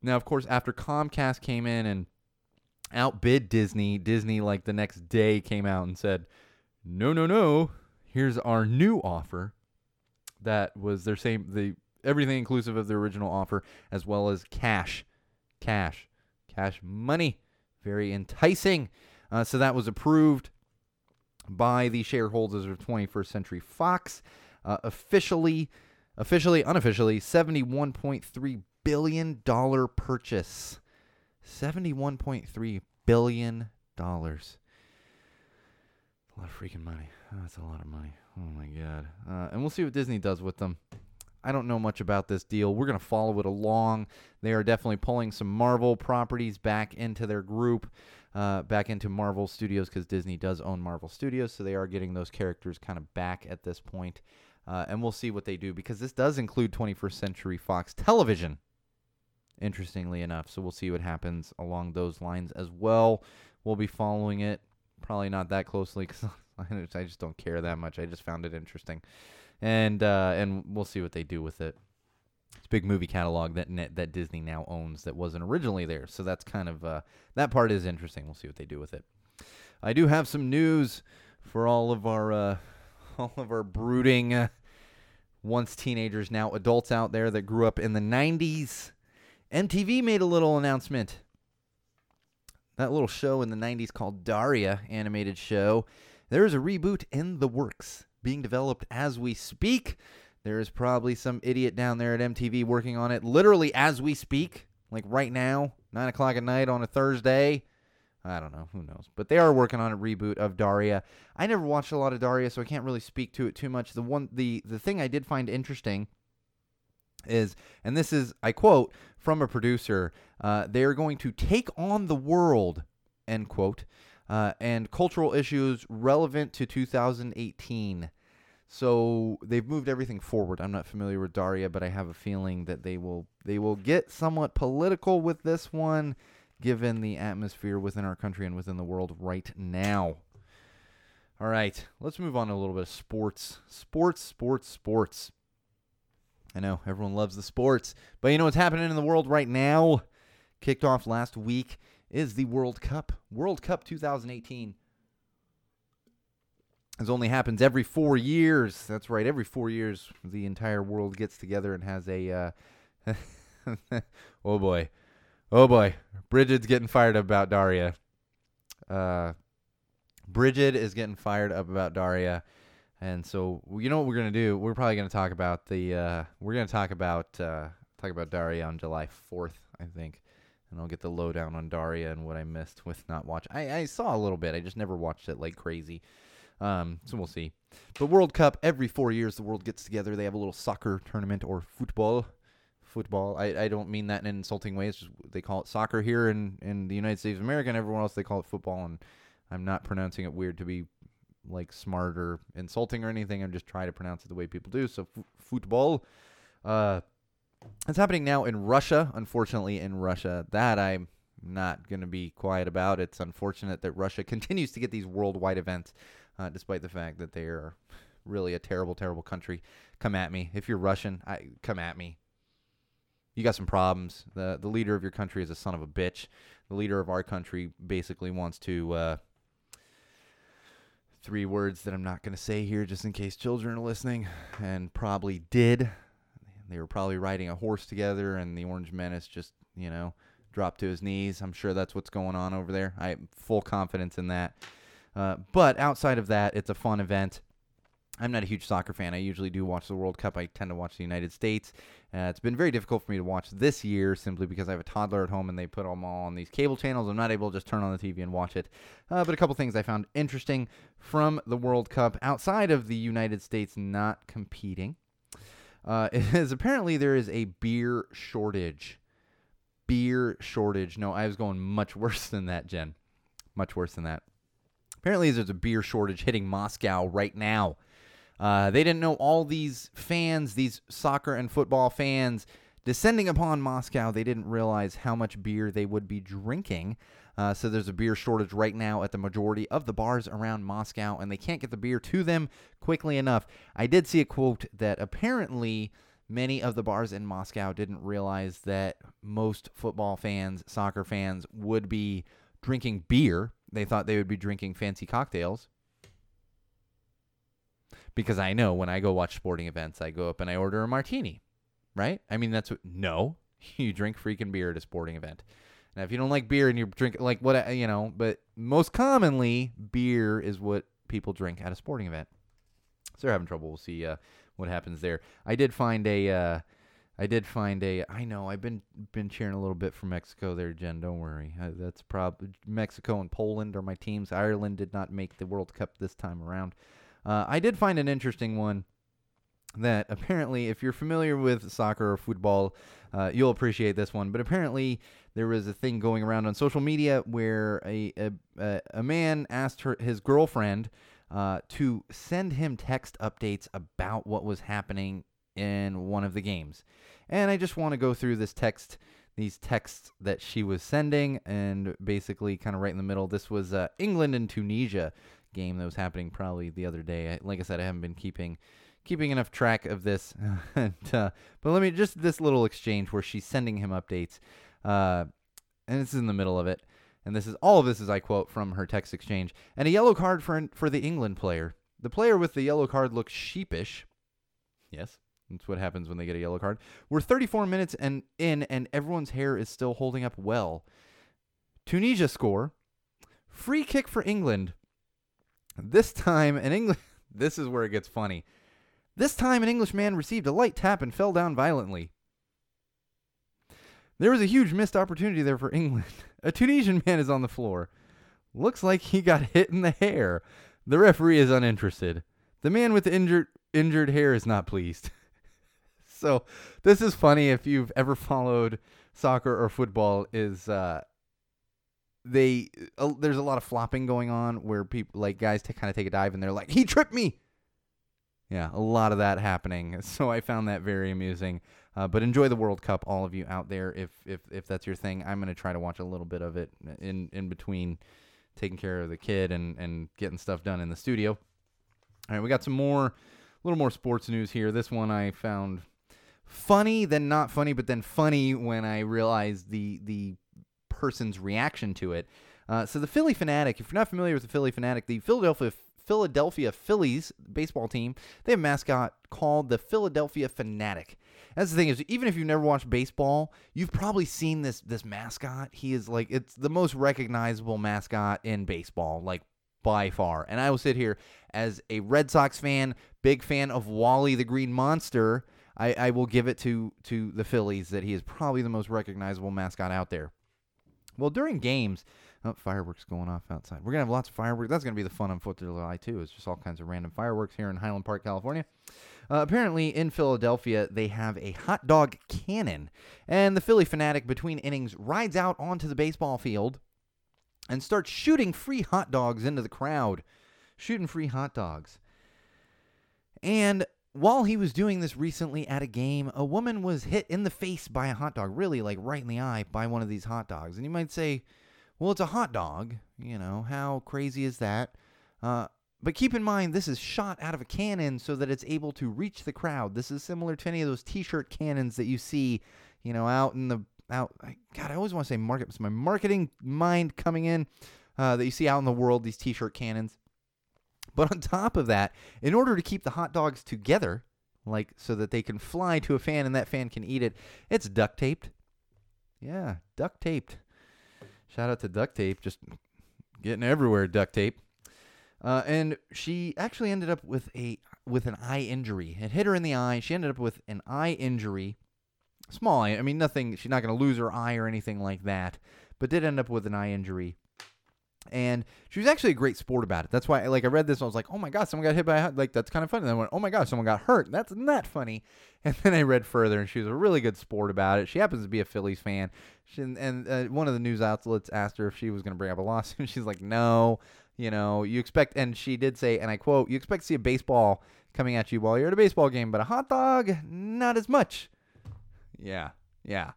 now, of course, after Comcast came in and outbid Disney, Disney, like the next day, came out and said, no, no, no. Here's our new offer. That was their same the everything inclusive of the original offer, as well as cash, cash, cash money. Very enticing. Uh, so that was approved by the shareholders of 21st Century Fox. Uh, officially, officially, unofficially, $71.3 billion purchase. $71.3 billion. A lot of freaking money. Oh, that's a lot of money. Oh my god. Uh, and we'll see what Disney does with them. I don't know much about this deal. We're going to follow it along. They are definitely pulling some Marvel properties back into their group, uh, back into Marvel Studios, because Disney does own Marvel Studios. So they are getting those characters kind of back at this point. Uh, and we'll see what they do, because this does include 21st Century Fox television, interestingly enough. So we'll see what happens along those lines as well. We'll be following it probably not that closely because *laughs* I just don't care that much. I just found it interesting, and uh, and we'll see what they do with it. It's a big movie catalog that that Disney now owns that wasn't originally there. So that's kind of uh, that part is interesting. We'll see what they do with it. I do have some news for all of our uh, *laughs* all of our brooding uh, once teenagers now adults out there that grew up in the 90s. MTV made a little announcement that little show in the 90s called Daria animated show. There is a reboot in the works being developed as we speak. There is probably some idiot down there at MTV working on it literally as we speak, like right now, 9 o'clock at night on a Thursday. I don't know, who knows. But they are working on a reboot of Daria. I never watched a lot of Daria, so I can't really speak to it too much. The one the the thing I did find interesting is, and this is, I quote from a producer, uh, they are going to take on the world, end quote, uh, and cultural issues relevant to 2018. So they've moved everything forward. I'm not familiar with Daria, but I have a feeling that they will they will get somewhat political with this one, given the atmosphere within our country and within the world right now. All right, let's move on to a little bit of sports. Sports, sports, sports. I know everyone loves the sports, but you know what's happening in the world right now? Kicked off last week is the World Cup. World Cup 2018. This only happens every four years. That's right, every four years, the entire world gets together and has a. Uh, *laughs* oh boy, oh boy, Bridget's getting fired up about Daria. Uh, Bridget is getting fired up about Daria, and so you know what we're gonna do? We're probably gonna talk about the. Uh, we're gonna talk about uh, talk about Daria on July fourth, I think, and I'll get the lowdown on Daria and what I missed with not watching. I I saw a little bit. I just never watched it like crazy. Um, so we'll see. But World Cup every four years, the world gets together. They have a little soccer tournament or football. Football. I, I don't mean that in an insulting way. It's just they call it soccer here in, in the United States of America, and everyone else they call it football. And I'm not pronouncing it weird to be like smart or insulting or anything. I'm just trying to pronounce it the way people do. So f- football. Uh, it's happening now in Russia. Unfortunately, in Russia, that I'm not going to be quiet about. It's unfortunate that Russia *laughs* continues to get these worldwide events uh, despite the fact that they are really a terrible, terrible country. Come at me if you're Russian. I come at me. You got some problems. the The leader of your country is a son of a bitch. The leader of our country basically wants to. Uh, three words that I'm not going to say here, just in case children are listening, and probably did. They were probably riding a horse together, and the Orange Menace just, you know, dropped to his knees. I'm sure that's what's going on over there. I have full confidence in that. Uh, but outside of that, it's a fun event. I'm not a huge soccer fan. I usually do watch the World Cup. I tend to watch the United States. Uh, it's been very difficult for me to watch this year simply because I have a toddler at home and they put them all on these cable channels. I'm not able to just turn on the TV and watch it. Uh, but a couple things I found interesting from the World Cup outside of the United States not competing uh, *laughs* is apparently there is a beer shortage. Beer shortage. No, I was going much *laughs* worse than that, Jen. Much worse than that. Apparently, there's a beer shortage hitting Moscow right now. Uh, they didn't know all these fans, these soccer and football fans, descending upon Moscow. They didn't realize how much beer they would be drinking. Uh, so there's a beer shortage right now at the majority of the bars around Moscow, and they can't get the beer to them quickly enough. I did see a quote that apparently many of the bars in Moscow didn't realize that most football fans, soccer fans, would be drinking beer they thought they would be drinking fancy cocktails. Because I know when I go watch sporting events, I go up and I order a martini, right? I mean, that's what, no, *laughs* you drink freaking beer at a sporting event. Now, if you don't like beer and you drink, like what, you know, but most commonly, beer is what people drink at a sporting event. So they're having trouble. We'll see uh, what happens there. I did find a, uh, I did find a. I know I've been been cheering a little bit for Mexico there, Jen. Don't worry. I, that's probably Mexico and Poland are my teams. Ireland did not make the World Cup this time around. Uh, I did find an interesting one that apparently, if you're familiar with soccer or football, uh, you'll appreciate this one. But apparently, there was a thing going around on social media where a a, a man asked her his girlfriend uh, to send him text updates about what was happening in one of the games. And I just want to go through this text, these texts that she was sending, and basically kind of right in the middle. This was uh, England and Tunisia game that was happening probably the other day. I, like I said, I haven't been keeping keeping enough track of this. *laughs* and, uh, but let me just this little exchange where she's sending him updates, uh, and this is in the middle of it. And this is all of this is I quote from her text exchange. And a yellow card for for the England player. The player with the yellow card looks sheepish. Yes, that's what happens when they get a yellow card. We're 34 minutes and in, and everyone's hair is still holding up well. Tunisia score. Free kick for England. This time, an England. *laughs* This is where it gets funny. This time, an Englishman received a light tap and fell down violently. There was a huge missed opportunity there for England. *laughs* A Tunisian man is on the floor. Looks like he got *laughs* hit in the hair. The referee is uninterested. The man with the injured injured hair is not pleased. so this is funny if you've ever followed soccer or football is uh they uh, there's a lot of flopping going on where people like guys to kind of take a dive and they're like he tripped me! Yeah a lot of that happening. *laughs* So i found that very amusing. Uh, but enjoy the world cup all of you out there. If if if that's your thing i'm going to try to watch a little bit of it in in between taking care of the kid and and getting stuff done in the studio. All right we got some more a little more sports news here. This one i found funny, then not funny, but then funny when I realized the the person's reaction to it. Uh, so the Phillie Phanatic, if you're not familiar with the Phillie Phanatic, the Philadelphia Philadelphia Phillies baseball team, they have a mascot called the Philadelphia Fanatic. That's the thing is, even if you've never watched baseball, you've probably seen this this mascot. He is like it's the most recognizable mascot in baseball, like by far. And I will sit here as a Red Sox fan, big fan of Wally the Green Monster. I, I will give it to to the Phillies that he is probably the most recognizable mascot out there. Well, during games, Oh, fireworks going off outside. We're gonna have lots of fireworks. That's gonna be the fun on Fourth of July too. It's just all kinds of random fireworks here in Highland Park, California. Uh, apparently, in Philadelphia, they have a hot dog cannon, and the Phillie Phanatic between innings rides out onto the baseball field and starts shooting free hot dogs into the crowd, shooting free hot dogs. And while he was doing this recently at a game, a woman was hit in the face by a hot dog, really like right in the eye by one of these hot dogs. And you might say, well, it's a hot dog. You know, how crazy is that? Uh, but keep in mind, this is shot out of a cannon so that it's able to reach the crowd. This is similar to any of those T-shirt cannons that you see, you know, out in the out. God, I always want to say market. It's my marketing mind coming in uh, that you see out in the world. These T-shirt cannons. But on top of that, in order to keep the hot dogs together, like so that they can fly to a fan and that fan can eat it, it's duct taped. Yeah, duct taped. Shout out to duct tape, just getting everywhere duct tape. Uh, and she actually ended up with a with an eye injury. It hit her in the eye. She ended up with an eye injury, small eye. I mean, nothing. She's not going to lose her eye or anything like that, but did end up with an eye injury. And she was actually a great sport about it. That's why, like, I read this and I was like, "Oh my god, someone got hit by a like that's kind of funny." And then I went, "Oh my god, someone got hurt." That's not funny. *laughs* And then I read further, and she was a really good sport about it. She happens to be a Phillies fan. She, and uh, one of the news outlets asked her if she was going to bring up a lawsuit. *laughs* She's like, "No." You know, you expect, and she did say, and I quote, "You expect to see a baseball coming at you while you're at a baseball game, but a hot dog, not as much." Yeah, yeah.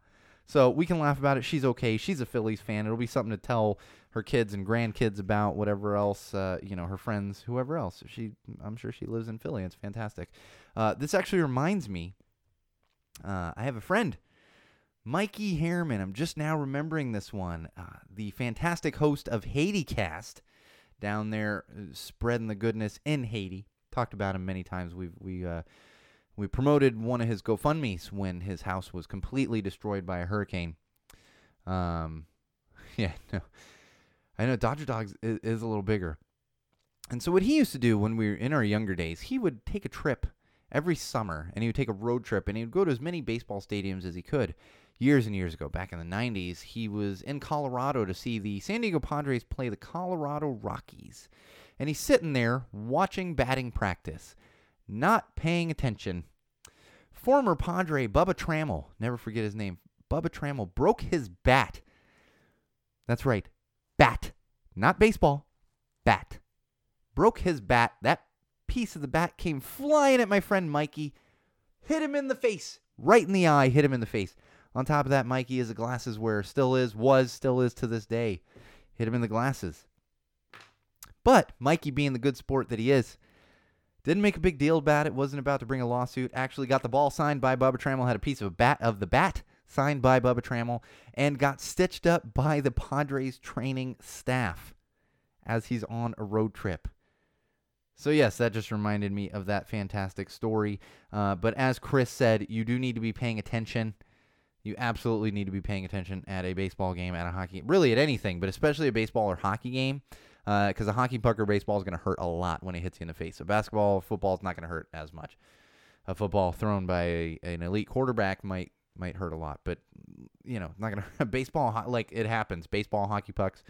So we can laugh about it. She's okay. She's a Phillies fan. It'll be something to tell her kids and grandkids about whatever else, uh, you know, her friends, whoever else. She, I'm sure she lives in Philly. It's fantastic. Uh, this actually reminds me. Uh, I have a friend, Mikey Harriman. I'm just now remembering this one. Uh, the fantastic host of Haiti Cast, down there uh, spreading the goodness in Haiti. Talked about him many times. We've we uh, we promoted one of his GoFundmes when his house was completely destroyed by a hurricane. Um, *laughs* yeah, no. I know Dodger Dogs is, is, a little bigger. And so what he used to do when we were in our younger days, he would take a trip every summer and he would take a road trip and he would go to as many baseball stadiums as he could. Years and years ago, back in the 90s, he was in Colorado to see the San Diego Padres play the Colorado Rockies. And he's sitting there watching batting practice, not paying attention. Former Padre Bubba Trammell, never forget his name, Bubba Trammell broke his bat. That's right, bat, not baseball, bat. Broke his bat. That piece of the bat came flying at my friend Mikey, hit him in the face, right in the eye, hit him in the face. On top of that, Mikey is a glasses wearer, still is, was, still is to this day. Hit him in the glasses. But Mikey, being the good sport that he is, didn't make a big deal about it. Wasn't about to bring a lawsuit. Actually, got the ball signed by Bubba Trammell. Had a piece of a bat of the bat signed by Bubba Trammell, and got stitched up by the Padres training staff as he's on a road trip. So, yes, that just reminded me of that fantastic story. Uh, but as Chris said, you do need to be paying attention. You absolutely need to be paying attention at a baseball game, at a hockey game, really at anything, but especially a baseball or hockey game, because uh, a hockey puck or baseball is going to hurt a lot when it hits you in the face. A basketball, football is not going to hurt as much. A football thrown by a, an elite quarterback might might hurt a lot, but you know, not gonna *laughs* baseball like it happens. Baseball, hockey pucks.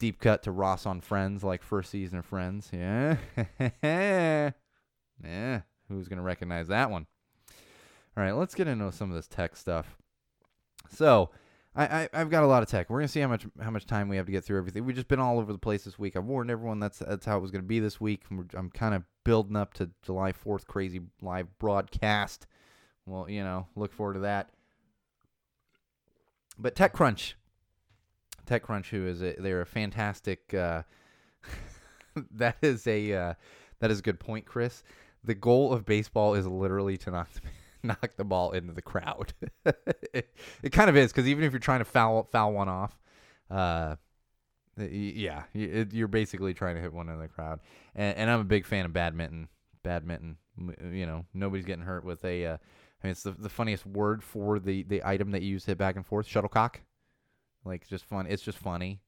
Deep cut to Ross on Friends, like first season of Friends. Yeah, *laughs* yeah. Who's gonna recognize that one? All right, let's get into some of this tech stuff. So, I, I have got a lot of tech. We're gonna see how much how much time we have to get through everything. We've just been all over the place this week. I warned everyone that's that's how it was gonna be this week. I'm kind of building up to July 4th crazy live broadcast well, you know, look forward to that. But TechCrunch, TechCrunch, who is a, they're a fantastic. Uh, *laughs* that is a uh, that is a good point, Chris. The goal of baseball is literally to knock the, *laughs* knock the ball into the crowd. *laughs* it, it kind of is because even if you're trying to foul foul one off, uh, yeah, you're basically trying to hit one in the crowd. And, and I'm a big fan of badminton. Badminton, you know, nobody's getting hurt with a. I mean, it's the, the funniest word for the the item that you use to hit back and forth. Shuttlecock, like just fun. It's just funny.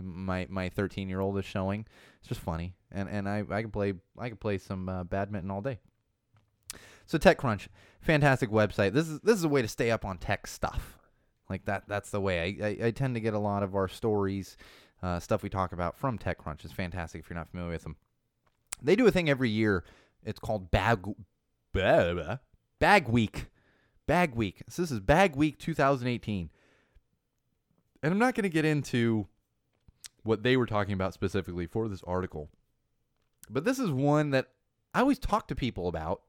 My my 13 year old is showing. It's just funny, and and I I can play I can play some uh, badminton all day. So TechCrunch, fantastic website. This is this is a way to stay up on tech stuff. Like that that's the way I I, I tend to get a lot of our stories, uh, stuff we talk about from TechCrunch. is fantastic if you're not familiar with them. They do a thing every year. It's called Bag Bag Week. Bag Week. So this is Bag Week 2018. And I'm not going to get into what they were talking about specifically for this article. But this is one that I always talk to people about.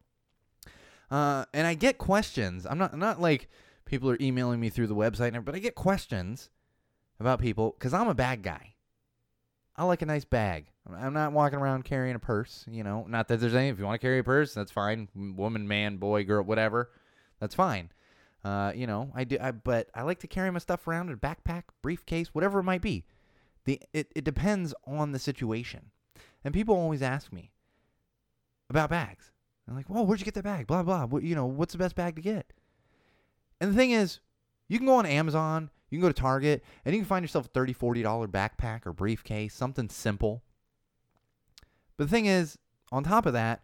Uh, and I get questions. I'm not not like people are emailing me through the website, but I get questions about people because I'm a bad guy. I like a nice bag. I'm not walking around carrying a purse, you know. Not that there's any. If you want to carry a purse, that's fine. Woman, man, boy, girl, whatever, that's fine. Uh, you know, I do. I, but I like to carry my stuff around in a backpack, briefcase, whatever it might be. The it, it depends on the situation. And people always ask me about bags. I'm like, well, where'd you get that bag?" Blah blah. What, you know, what's the best bag to get? And the thing is, you can go on Amazon, you can go to Target, and you can find yourself a $30, $40 backpack or briefcase, something simple. But the thing is, on top of that,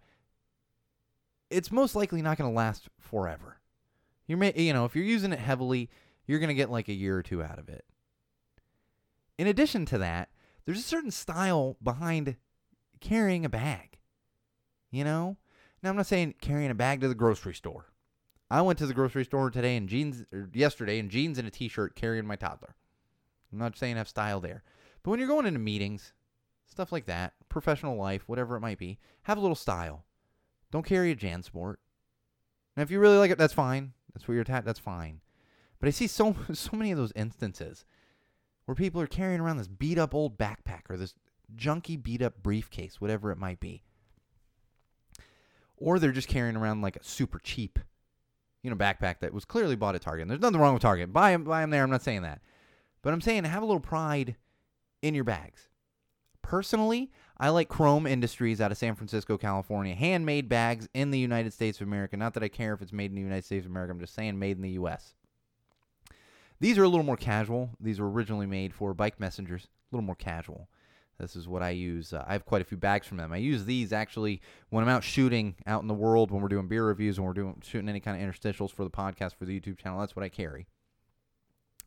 it's most likely not going to last forever. You may, you know, if you're using it heavily, you're going to get like a year or two out of it. In addition to that, there's a certain style behind carrying a bag. You know? Now, I'm not saying carrying a bag to the grocery store. I went to the grocery store today in jeans, or yesterday in jeans and a t-shirt carrying my toddler. I'm not saying have style there. But when you're going into meetings, stuff like that, professional life, whatever it might be, have a little style. Don't carry a JanSport. Now, if you really like it, that's fine. That's what you're at. That's fine. But I see so *laughs* so many of those instances where people are carrying around this beat up old backpack or this junky beat up briefcase, whatever it might be. Or they're just carrying around like a super cheap, you know, backpack that was clearly bought at Target. And there's nothing wrong with Target. Buy them, buy them there. I'm not saying that. But I'm saying have a little pride in your bags. Personally, I like Chrome Industries out of San Francisco, California. Handmade bags in the United States of America. Not that I care if it's made in the United States of America. I'm just saying made in the U.S. These are a little more casual. These were originally made for bike messengers, a little more casual. This is what I use. Uh, I have quite a few bags from them. I use these actually when I'm out shooting out in the world, when we're doing beer reviews, when we're doing shooting any kind of interstitials for the podcast for the YouTube channel. That's what I carry.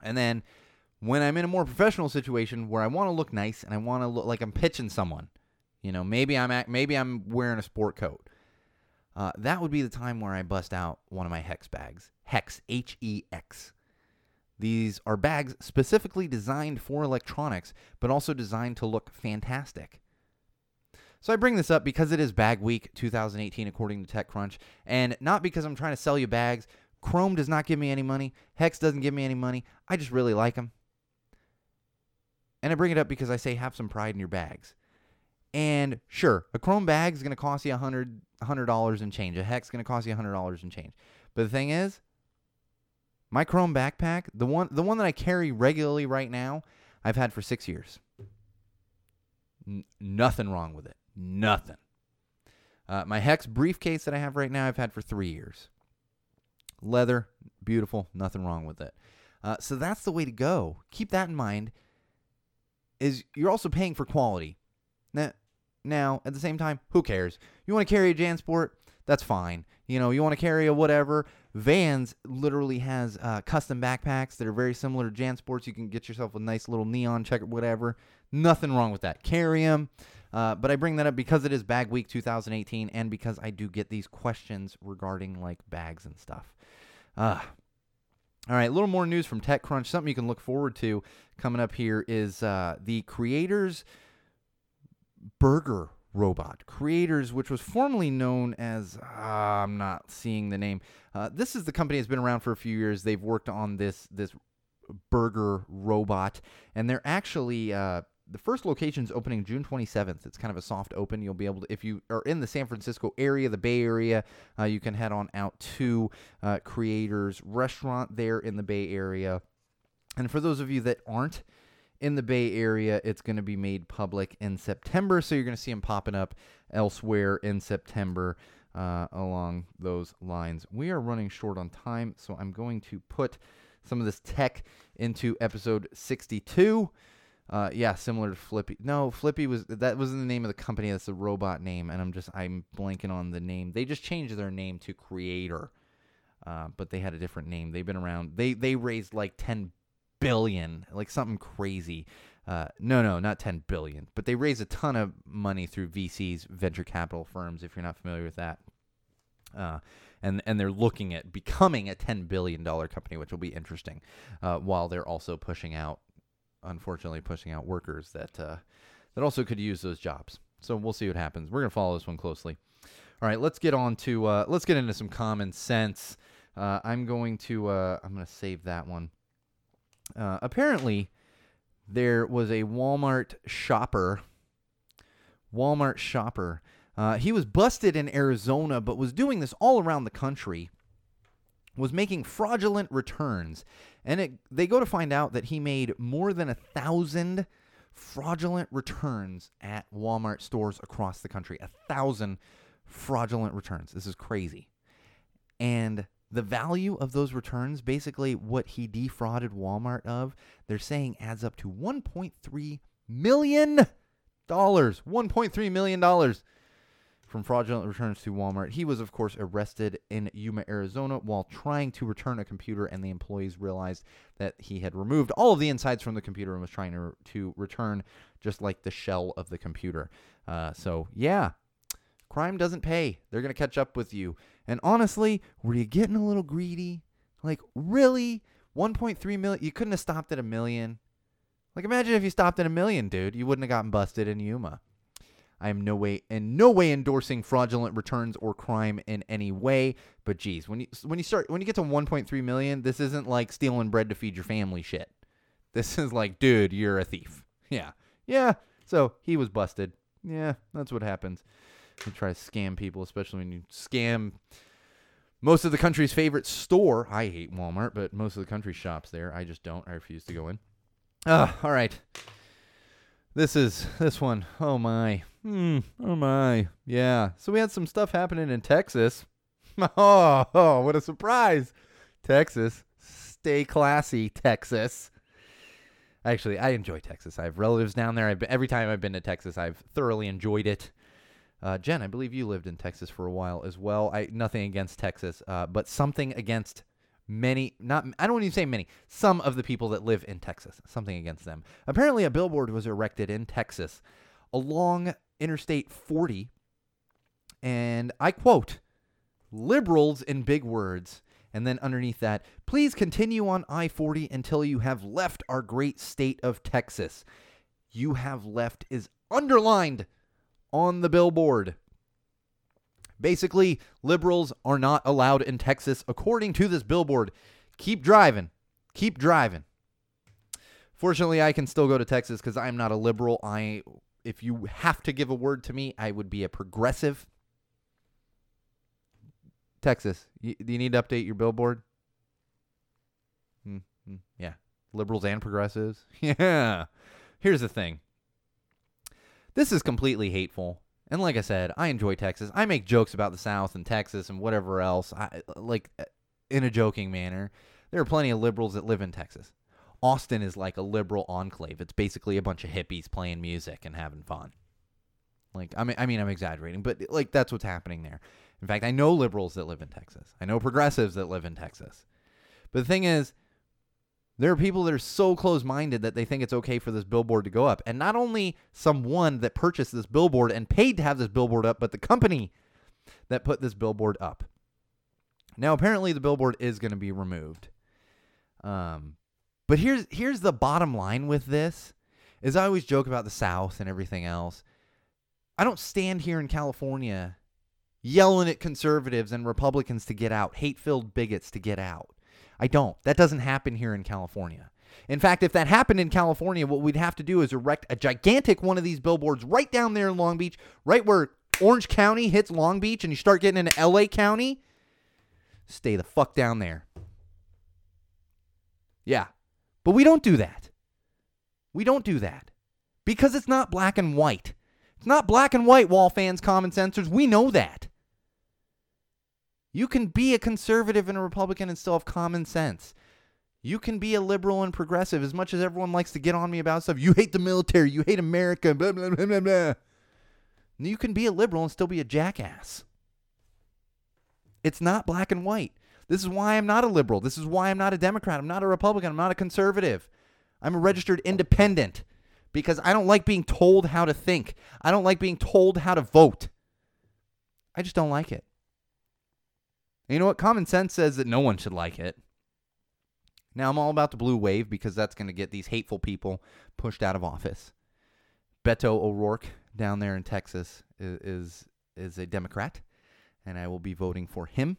And then when I'm in a more professional situation where I want to look nice and I want to look like I'm pitching someone, you know, maybe I'm at, maybe I'm wearing a sport coat. Uh, that would be the time where I bust out one of my hex bags. Hex, H E X. These are bags specifically designed for electronics, but also designed to look fantastic. So I bring this up because it is Bag Week 2018, according to TechCrunch, and not because I'm trying to sell you bags. Chrome does not give me any money. Hex doesn't give me any money. I just really like them. And I bring it up because I say have some pride in your bags. And sure, a Chrome bag is going to cost you a hundred hundred dollars and change. A Hex is going to cost you a hundred dollars and change. But the thing is, my Chrome backpack, the one the one that I carry regularly right now, I've had for six years. N- nothing wrong with it. Nothing. Uh, my Hex briefcase that I have right now, I've had for three years. Leather, beautiful, nothing wrong with it. Uh, so that's the way to go. Keep that in mind. Is you're also paying for quality. Now, now at the same time, who cares? You want to carry a JanSport? That's fine. You know, you want to carry a whatever. Vans literally has uh, custom backpacks that are very similar to JanSports. You can get yourself a nice little neon checker, whatever. Nothing wrong with that. Carry them. Uh, but I bring that up because it is Bag Week 2018 and because I do get these questions regarding like bags and stuff. Uh, all right, a little more news from TechCrunch. Something you can look forward to coming up here is uh, the creators burger robot. Creators, which was formerly known as, uh, I'm not seeing the name. Uh, this is the company that's been around for a few years. They've worked on this this burger robot, and they're actually uh, the first location is opening June 27th. It's kind of a soft open. You'll be able to, if you are in the San Francisco area, the Bay Area, uh, you can head on out to uh, Creators Restaurant there in the Bay Area. And for those of you that aren't in the Bay Area, it's going to be made public in September. So you're going to see them popping up elsewhere in September uh, along those lines. We are running short on time, so I'm going to put some of this tech into episode 62. Uh, yeah, similar to Flippy. No, Flippy was that wasn't the name of the company. That's the robot name, and I'm just I'm blanking on the name. They just changed their name to Creator, uh, but they had a different name. They've been around. They they raised like 10 billion, like something crazy. Uh, no, no, not 10 billion, but they raise a ton of money through VCs, venture capital firms. If you're not familiar with that, uh, and and they're looking at becoming a 10 billion dollar company, which will be interesting. Uh, while they're also pushing out, unfortunately, pushing out workers that uh, that also could use those jobs. So we'll see what happens. We're gonna follow this one closely. All right, let's get on to uh, let's get into some common sense. Uh, I'm going to I'm gonna save that one. Uh, apparently, there was a Walmart shopper. Walmart shopper. Uh, he was busted in Arizona, but was doing this all around the country. Was making fraudulent returns, and it, they go to find out that he made more than a thousand fraudulent returns at Walmart stores across the country. A thousand fraudulent returns. This is crazy. And the value of those returns, basically what he defrauded Walmart of, they're saying adds up to 1.3 million dollars. 1.3 million dollars from fraudulent returns to Walmart. He was, of course, arrested in Yuma, Arizona, while trying to return a computer, and the employees realized that he had removed all of the insides from the computer and was trying to, to return just like the shell of the computer. Uh, so, yeah, crime doesn't pay. They're going to catch up with you. And honestly, were you getting a little greedy? Like, really? 1.3 million? You couldn't have stopped at a million. Like, imagine if you stopped at a million, dude. You wouldn't have gotten busted in Yuma. I am no way in no way endorsing fraudulent returns or crime in any way. But geez, when you when you start when you get to 1.3 million, this isn't like stealing bread to feed your family shit. This is like, dude, you're a thief. Yeah, yeah. So he was busted. Yeah, that's what happens. You try to scam people, especially when you scam most of the country's favorite store. I hate Walmart, but most of the country shops there. I just don't. I refuse to go in. Ah, all right. This is this one. Oh my. Hmm. Oh my. Yeah. So we had some stuff happening in Texas. oh, *laughs* oh, what a surprise. Texas. Stay classy, Texas. Actually, I enjoy Texas. I have relatives down there. I've every time I've been to Texas, I've thoroughly enjoyed it. Uh, Jen, I believe you lived in Texas for a while as well. I nothing against Texas, uh, but something against many not I don't want to even say many some of the people that live in Texas something against them apparently a billboard was erected in Texas along interstate 40 and I quote liberals in big words and then underneath that please continue on I-40 until you have left our great state of Texas you have left is underlined on the billboard Basically, liberals are not allowed in Texas, according to this billboard. Keep driving. Keep driving. Fortunately, I can still go to Texas because I'm not a liberal. I, if you have to give a word to me, I would be a progressive. Texas, you, do you need to update your billboard? Mm-hmm. Yeah, liberals and progressives. *laughs* Yeah. Here's the thing. This is completely hateful. And like I said, I enjoy Texas. I make jokes about the South and Texas and whatever else, I, like uh, in a joking manner. There are plenty of liberals that live in Texas. Austin is like a liberal enclave. It's basically a bunch of hippies playing music and having fun. Like I mean, I mean, I'm exaggerating, but like that's what's happening there. In fact, I know liberals that live in Texas. I know progressives that live in Texas. But the thing is, there are people that are so close minded that they think it's okay for this billboard to go up. And not only someone that purchased this billboard and paid to have this billboard up, but the company that put this billboard up. Now, apparently, the billboard is going to be removed. Um, but here's here's the bottom line with this: is I always joke about the South and everything else. I don't stand here in California yelling at conservatives and Republicans to get out, hate-filled bigots to get out. I don't. That doesn't happen here in California. In fact, if that happened in California, what we'd have to do is erect a gigantic one of these billboards right down there in Long Beach, right where Orange County hits Long Beach and you start getting into LA County. Stay the fuck down there. Yeah. But we don't do that. We don't do that because it's not black and white. It's not black and white, wall fans, common sensors. We know that. You can be a conservative and a Republican and still have common sense. You can be a liberal and progressive as much as everyone likes to get on me about stuff. You hate the military, you hate America, blah, blah, blah, blah, blah. You can be a liberal and still be a jackass. It's not black and white. This is why I'm not a liberal. This is why I'm not a Democrat. I'm not a Republican. I'm not a conservative. I'm a registered independent because I don't like being told how to think. I don't like being told how to vote. I just don't like it. And you know what? Common sense says that no one should like it. Now I'm all about the blue wave because that's going to get these hateful people pushed out of office. Beto O'Rourke down there in Texas is, is is a Democrat, and I will be voting for him.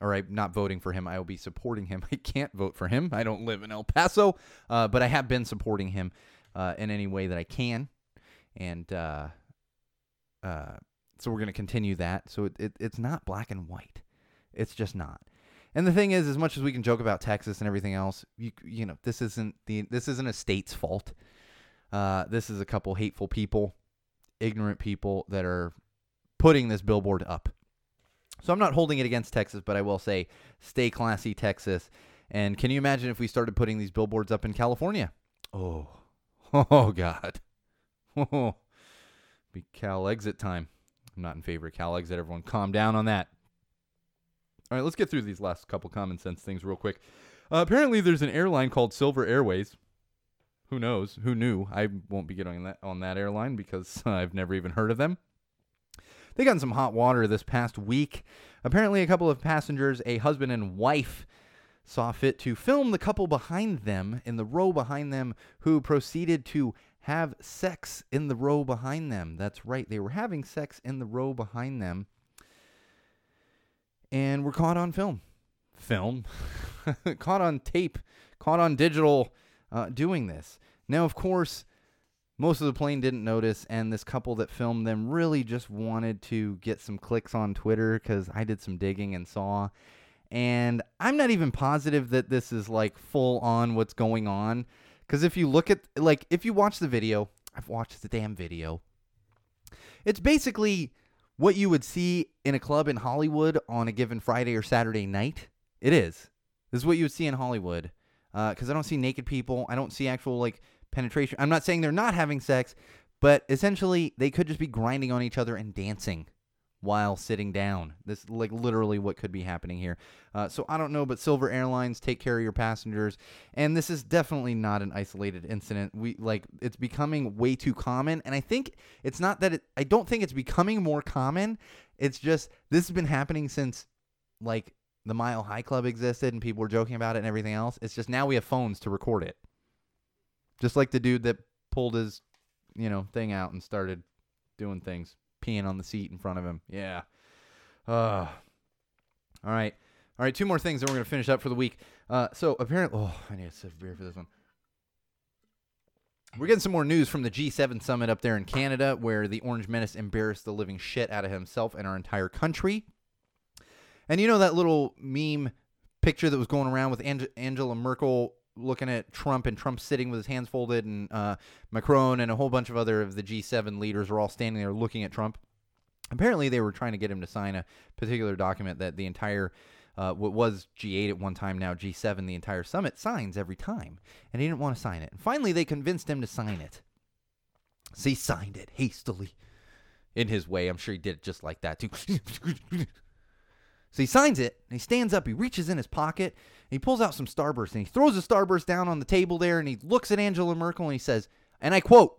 Or I'm not voting for him. I will be supporting him. *laughs* I can't vote for him. I don't live in El Paso, uh, but I have been supporting him uh, in any way that I can, and uh, uh so we're going to continue that. So it, it, it's not black and white. It's just not. And the thing is, as much as we can joke about Texas and everything else, you you know, this isn't the this isn't a state's fault. Uh, this is a couple hateful people, ignorant people that are putting this billboard up. So I'm not holding it against Texas, but I will say, stay classy, Texas. And can you imagine if we started putting these billboards up in California? Oh, *laughs* oh God, oh, *laughs* be Cal exit time. I'm not in favor of Cal exit. Everyone, calm down on that. All right, let's get through these last couple common sense things real quick. Uh, apparently, there's an airline called Silver Airways. Who knows? Who knew? I won't be getting on that on that airline because *laughs* I've never even heard of them. They got in some hot water this past week. Apparently, a couple of passengers, a husband and wife, saw fit to film the couple behind them in the row behind them who proceeded to have sex in the row behind them. That's right, they were having sex in the row behind them and we're caught on film. Film? *laughs* caught on tape, caught on digital uh, doing this. Now, of course, most of the plane didn't notice, and this couple that filmed them really just wanted to get some clicks on Twitter because I did some digging and saw. And I'm not even positive that this is like full on what's going on. Because if you look at, like, if you watch the video, I've watched the damn video. It's basically what you would see in a club in Hollywood on a given Friday or Saturday night. It is. This is what you would see in Hollywood. Because uh, I don't see naked people. I don't see actual like penetration. I'm not saying they're not having sex, but essentially they could just be grinding on each other and dancing while sitting down. This like literally what could be happening here. Uh, so I don't know, but Silver Airlines take care of your passengers, and this is definitely not an isolated incident. We like it's becoming way too common, and I think it's not that it. I don't think it's becoming more common. It's just this has been happening since like the Mile High Club existed and people were joking about it and everything else. It's just now we have phones to record it. Just like the dude that pulled his, you know, thing out and started doing things peeing on the seat in front of him. Yeah. Uh, all right. All right, two more things, and we're going to finish up for the week. Uh, so apparently, oh, I need a sip of beer for this one. We're getting some more news from the G7 summit up there in Canada, where the Orange Menace embarrassed the living shit out of himself and our entire country. And you know that little meme picture that was going around with Ange- Angela Merkel looking at Trump and Trump sitting with his hands folded, and uh, Macron and a whole bunch of other of the G7 leaders were all standing there looking at Trump. Apparently, they were trying to get him to sign a particular document that the entire uh, what was G8 at one time, now G7, the entire summit signs every time, and he didn't want to sign it. And finally, they convinced him to sign it. So he signed it hastily, in his way. I'm sure he did it just like that too. *laughs* So he signs it, and he stands up, he reaches in his pocket, he pulls out some Starburst, and he throws the Starburst down on the table there, and he looks at Angela Merkel, and he says, and I quote,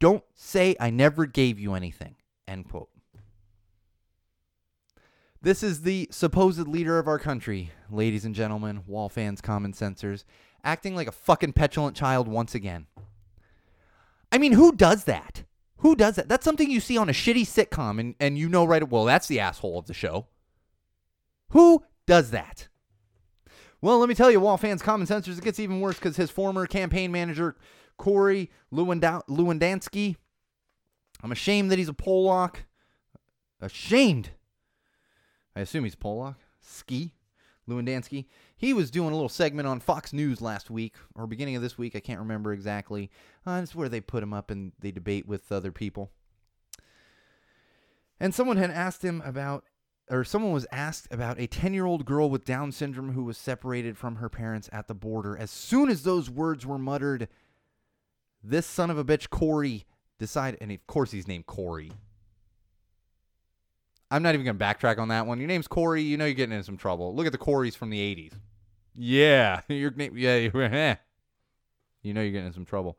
Don't say I never gave you anything, end quote. This is the supposed leader of our country, ladies and gentlemen, wall fans, common sensors, acting like a fucking petulant child once again. I mean, who does that? Who does that? That's something you see on a shitty sitcom, and, and you know right well that's the asshole of the show. Who does that? Well, let me tell you, Wall fans, common sensors, it gets even worse because his former campaign manager, Corey Lewandowski, I'm ashamed that he's a Polak. Ashamed. I assume he's Polak. Ski. Lewandowski. He was doing a little segment on Fox News last week, or beginning of this week. I can't remember exactly. Uh, it's where they put him up and they debate with other people. And someone had asked him about, or someone was asked about a 10 year old girl with Down syndrome who was separated from her parents at the border. As soon as those words were muttered, this son of a bitch, Corey, decided, and of course he's named Corey. I'm not even going to backtrack on that one. Your name's Corey. You know you're getting into some trouble. Look at the Coreys from the 80s. Yeah. *laughs* Your name, yeah. *laughs* You know you're getting in some trouble.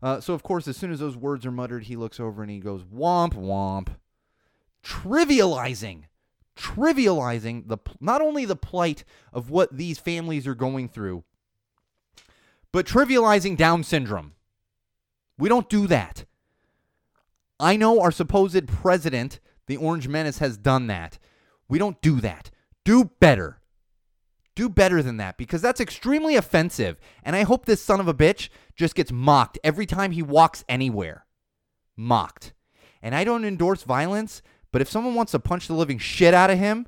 Uh, so, of course, as soon as those words are muttered, he looks over and he goes, womp, womp. Trivializing, trivializing the not only the plight of what these families are going through, but trivializing Down syndrome. We don't do that. I know our supposed president the Orange Menace has done that. We don't do that. Do better. Do better than that because that's extremely offensive. And I hope this son of a bitch just gets mocked every time he walks anywhere. Mocked. And I don't endorse violence, but if someone wants to punch the living shit out of him,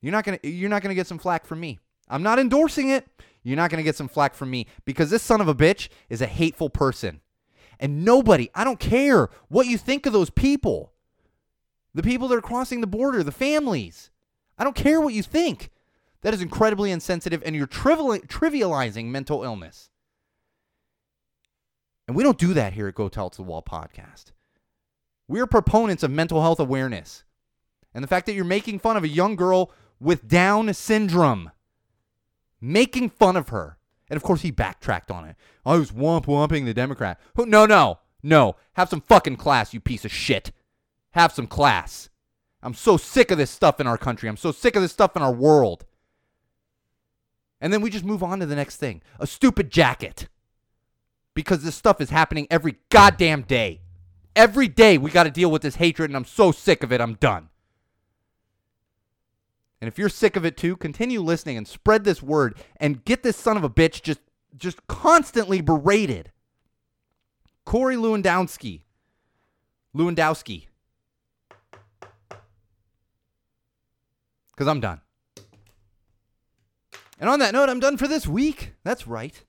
you're not gonna you're not gonna get some flack from me. I'm not endorsing it. You're not gonna get some flack from me because this son of a bitch is a hateful person. And nobody, I don't care what you think of those people. The people that are crossing the border, the families. I don't care what you think. That is incredibly insensitive, and you're trivializing mental illness. And we don't do that here at Go Tell It to the Wall podcast. We're proponents of mental health awareness. And the fact that you're making fun of a young girl with Down syndrome, making fun of her, and of course, he backtracked on it. I was womp womping the Democrat. No, no, no. Have some fucking class, you piece of shit. Have some class. I'm so sick of this stuff in our country. I'm so sick of this stuff in our world. And then we just move on to the next thing a stupid jacket. Because this stuff is happening every goddamn day. Every day we got to deal with this hatred, and I'm so sick of it. I'm done. And if you're sick of it too, continue listening and spread this word and get this son of a bitch just just constantly berated. Corey Lewandowski. Lewandowski. Because I'm done. And on that note, I'm done for this week. That's right.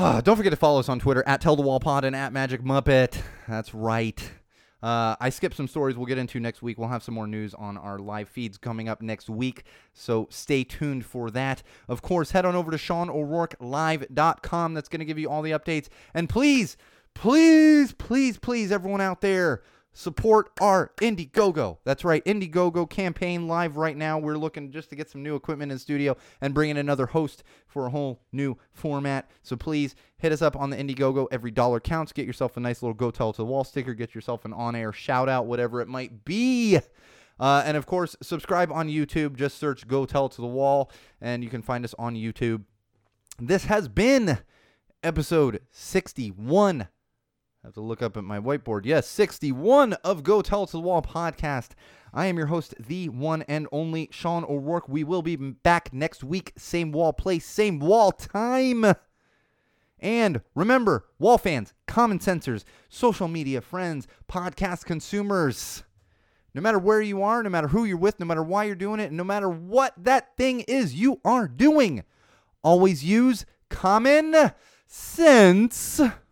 Oh, don't forget to follow us on Twitter at Tell the Wall Pod and at Magic Muppet. That's right. Uh, I skipped some stories we'll get into next week. We'll have some more news on our live feeds coming up next week, so stay tuned for that. Of course, head on over to SeanO'RourkeLive.com. That's going to give you all the updates. And please, please, please, please, everyone out there, support our Indiegogo. That's right, Indiegogo campaign live right now. We're looking just to get some new equipment in studio and bring in another host for a whole new format. So please hit us up on the Indiegogo. Every dollar counts. Get yourself a nice little Go Tell to the Wall sticker. Get yourself an on-air shout out, whatever it might be. Uh, and of course, subscribe on YouTube. Just search Go Tell to the Wall, and you can find us on YouTube. This has been episode 61 have to look up at my whiteboard. Yes, 61 of Go Tell It to the Wall podcast. I am your host, the one and only Sean O'Rourke. We will be back next week. Same wall place, same wall time. And remember, wall fans, common sensors, social media friends, podcast consumers. No matter where you are, no matter who you're with, no matter why you're doing it, no matter what that thing is you are doing, always use common sense.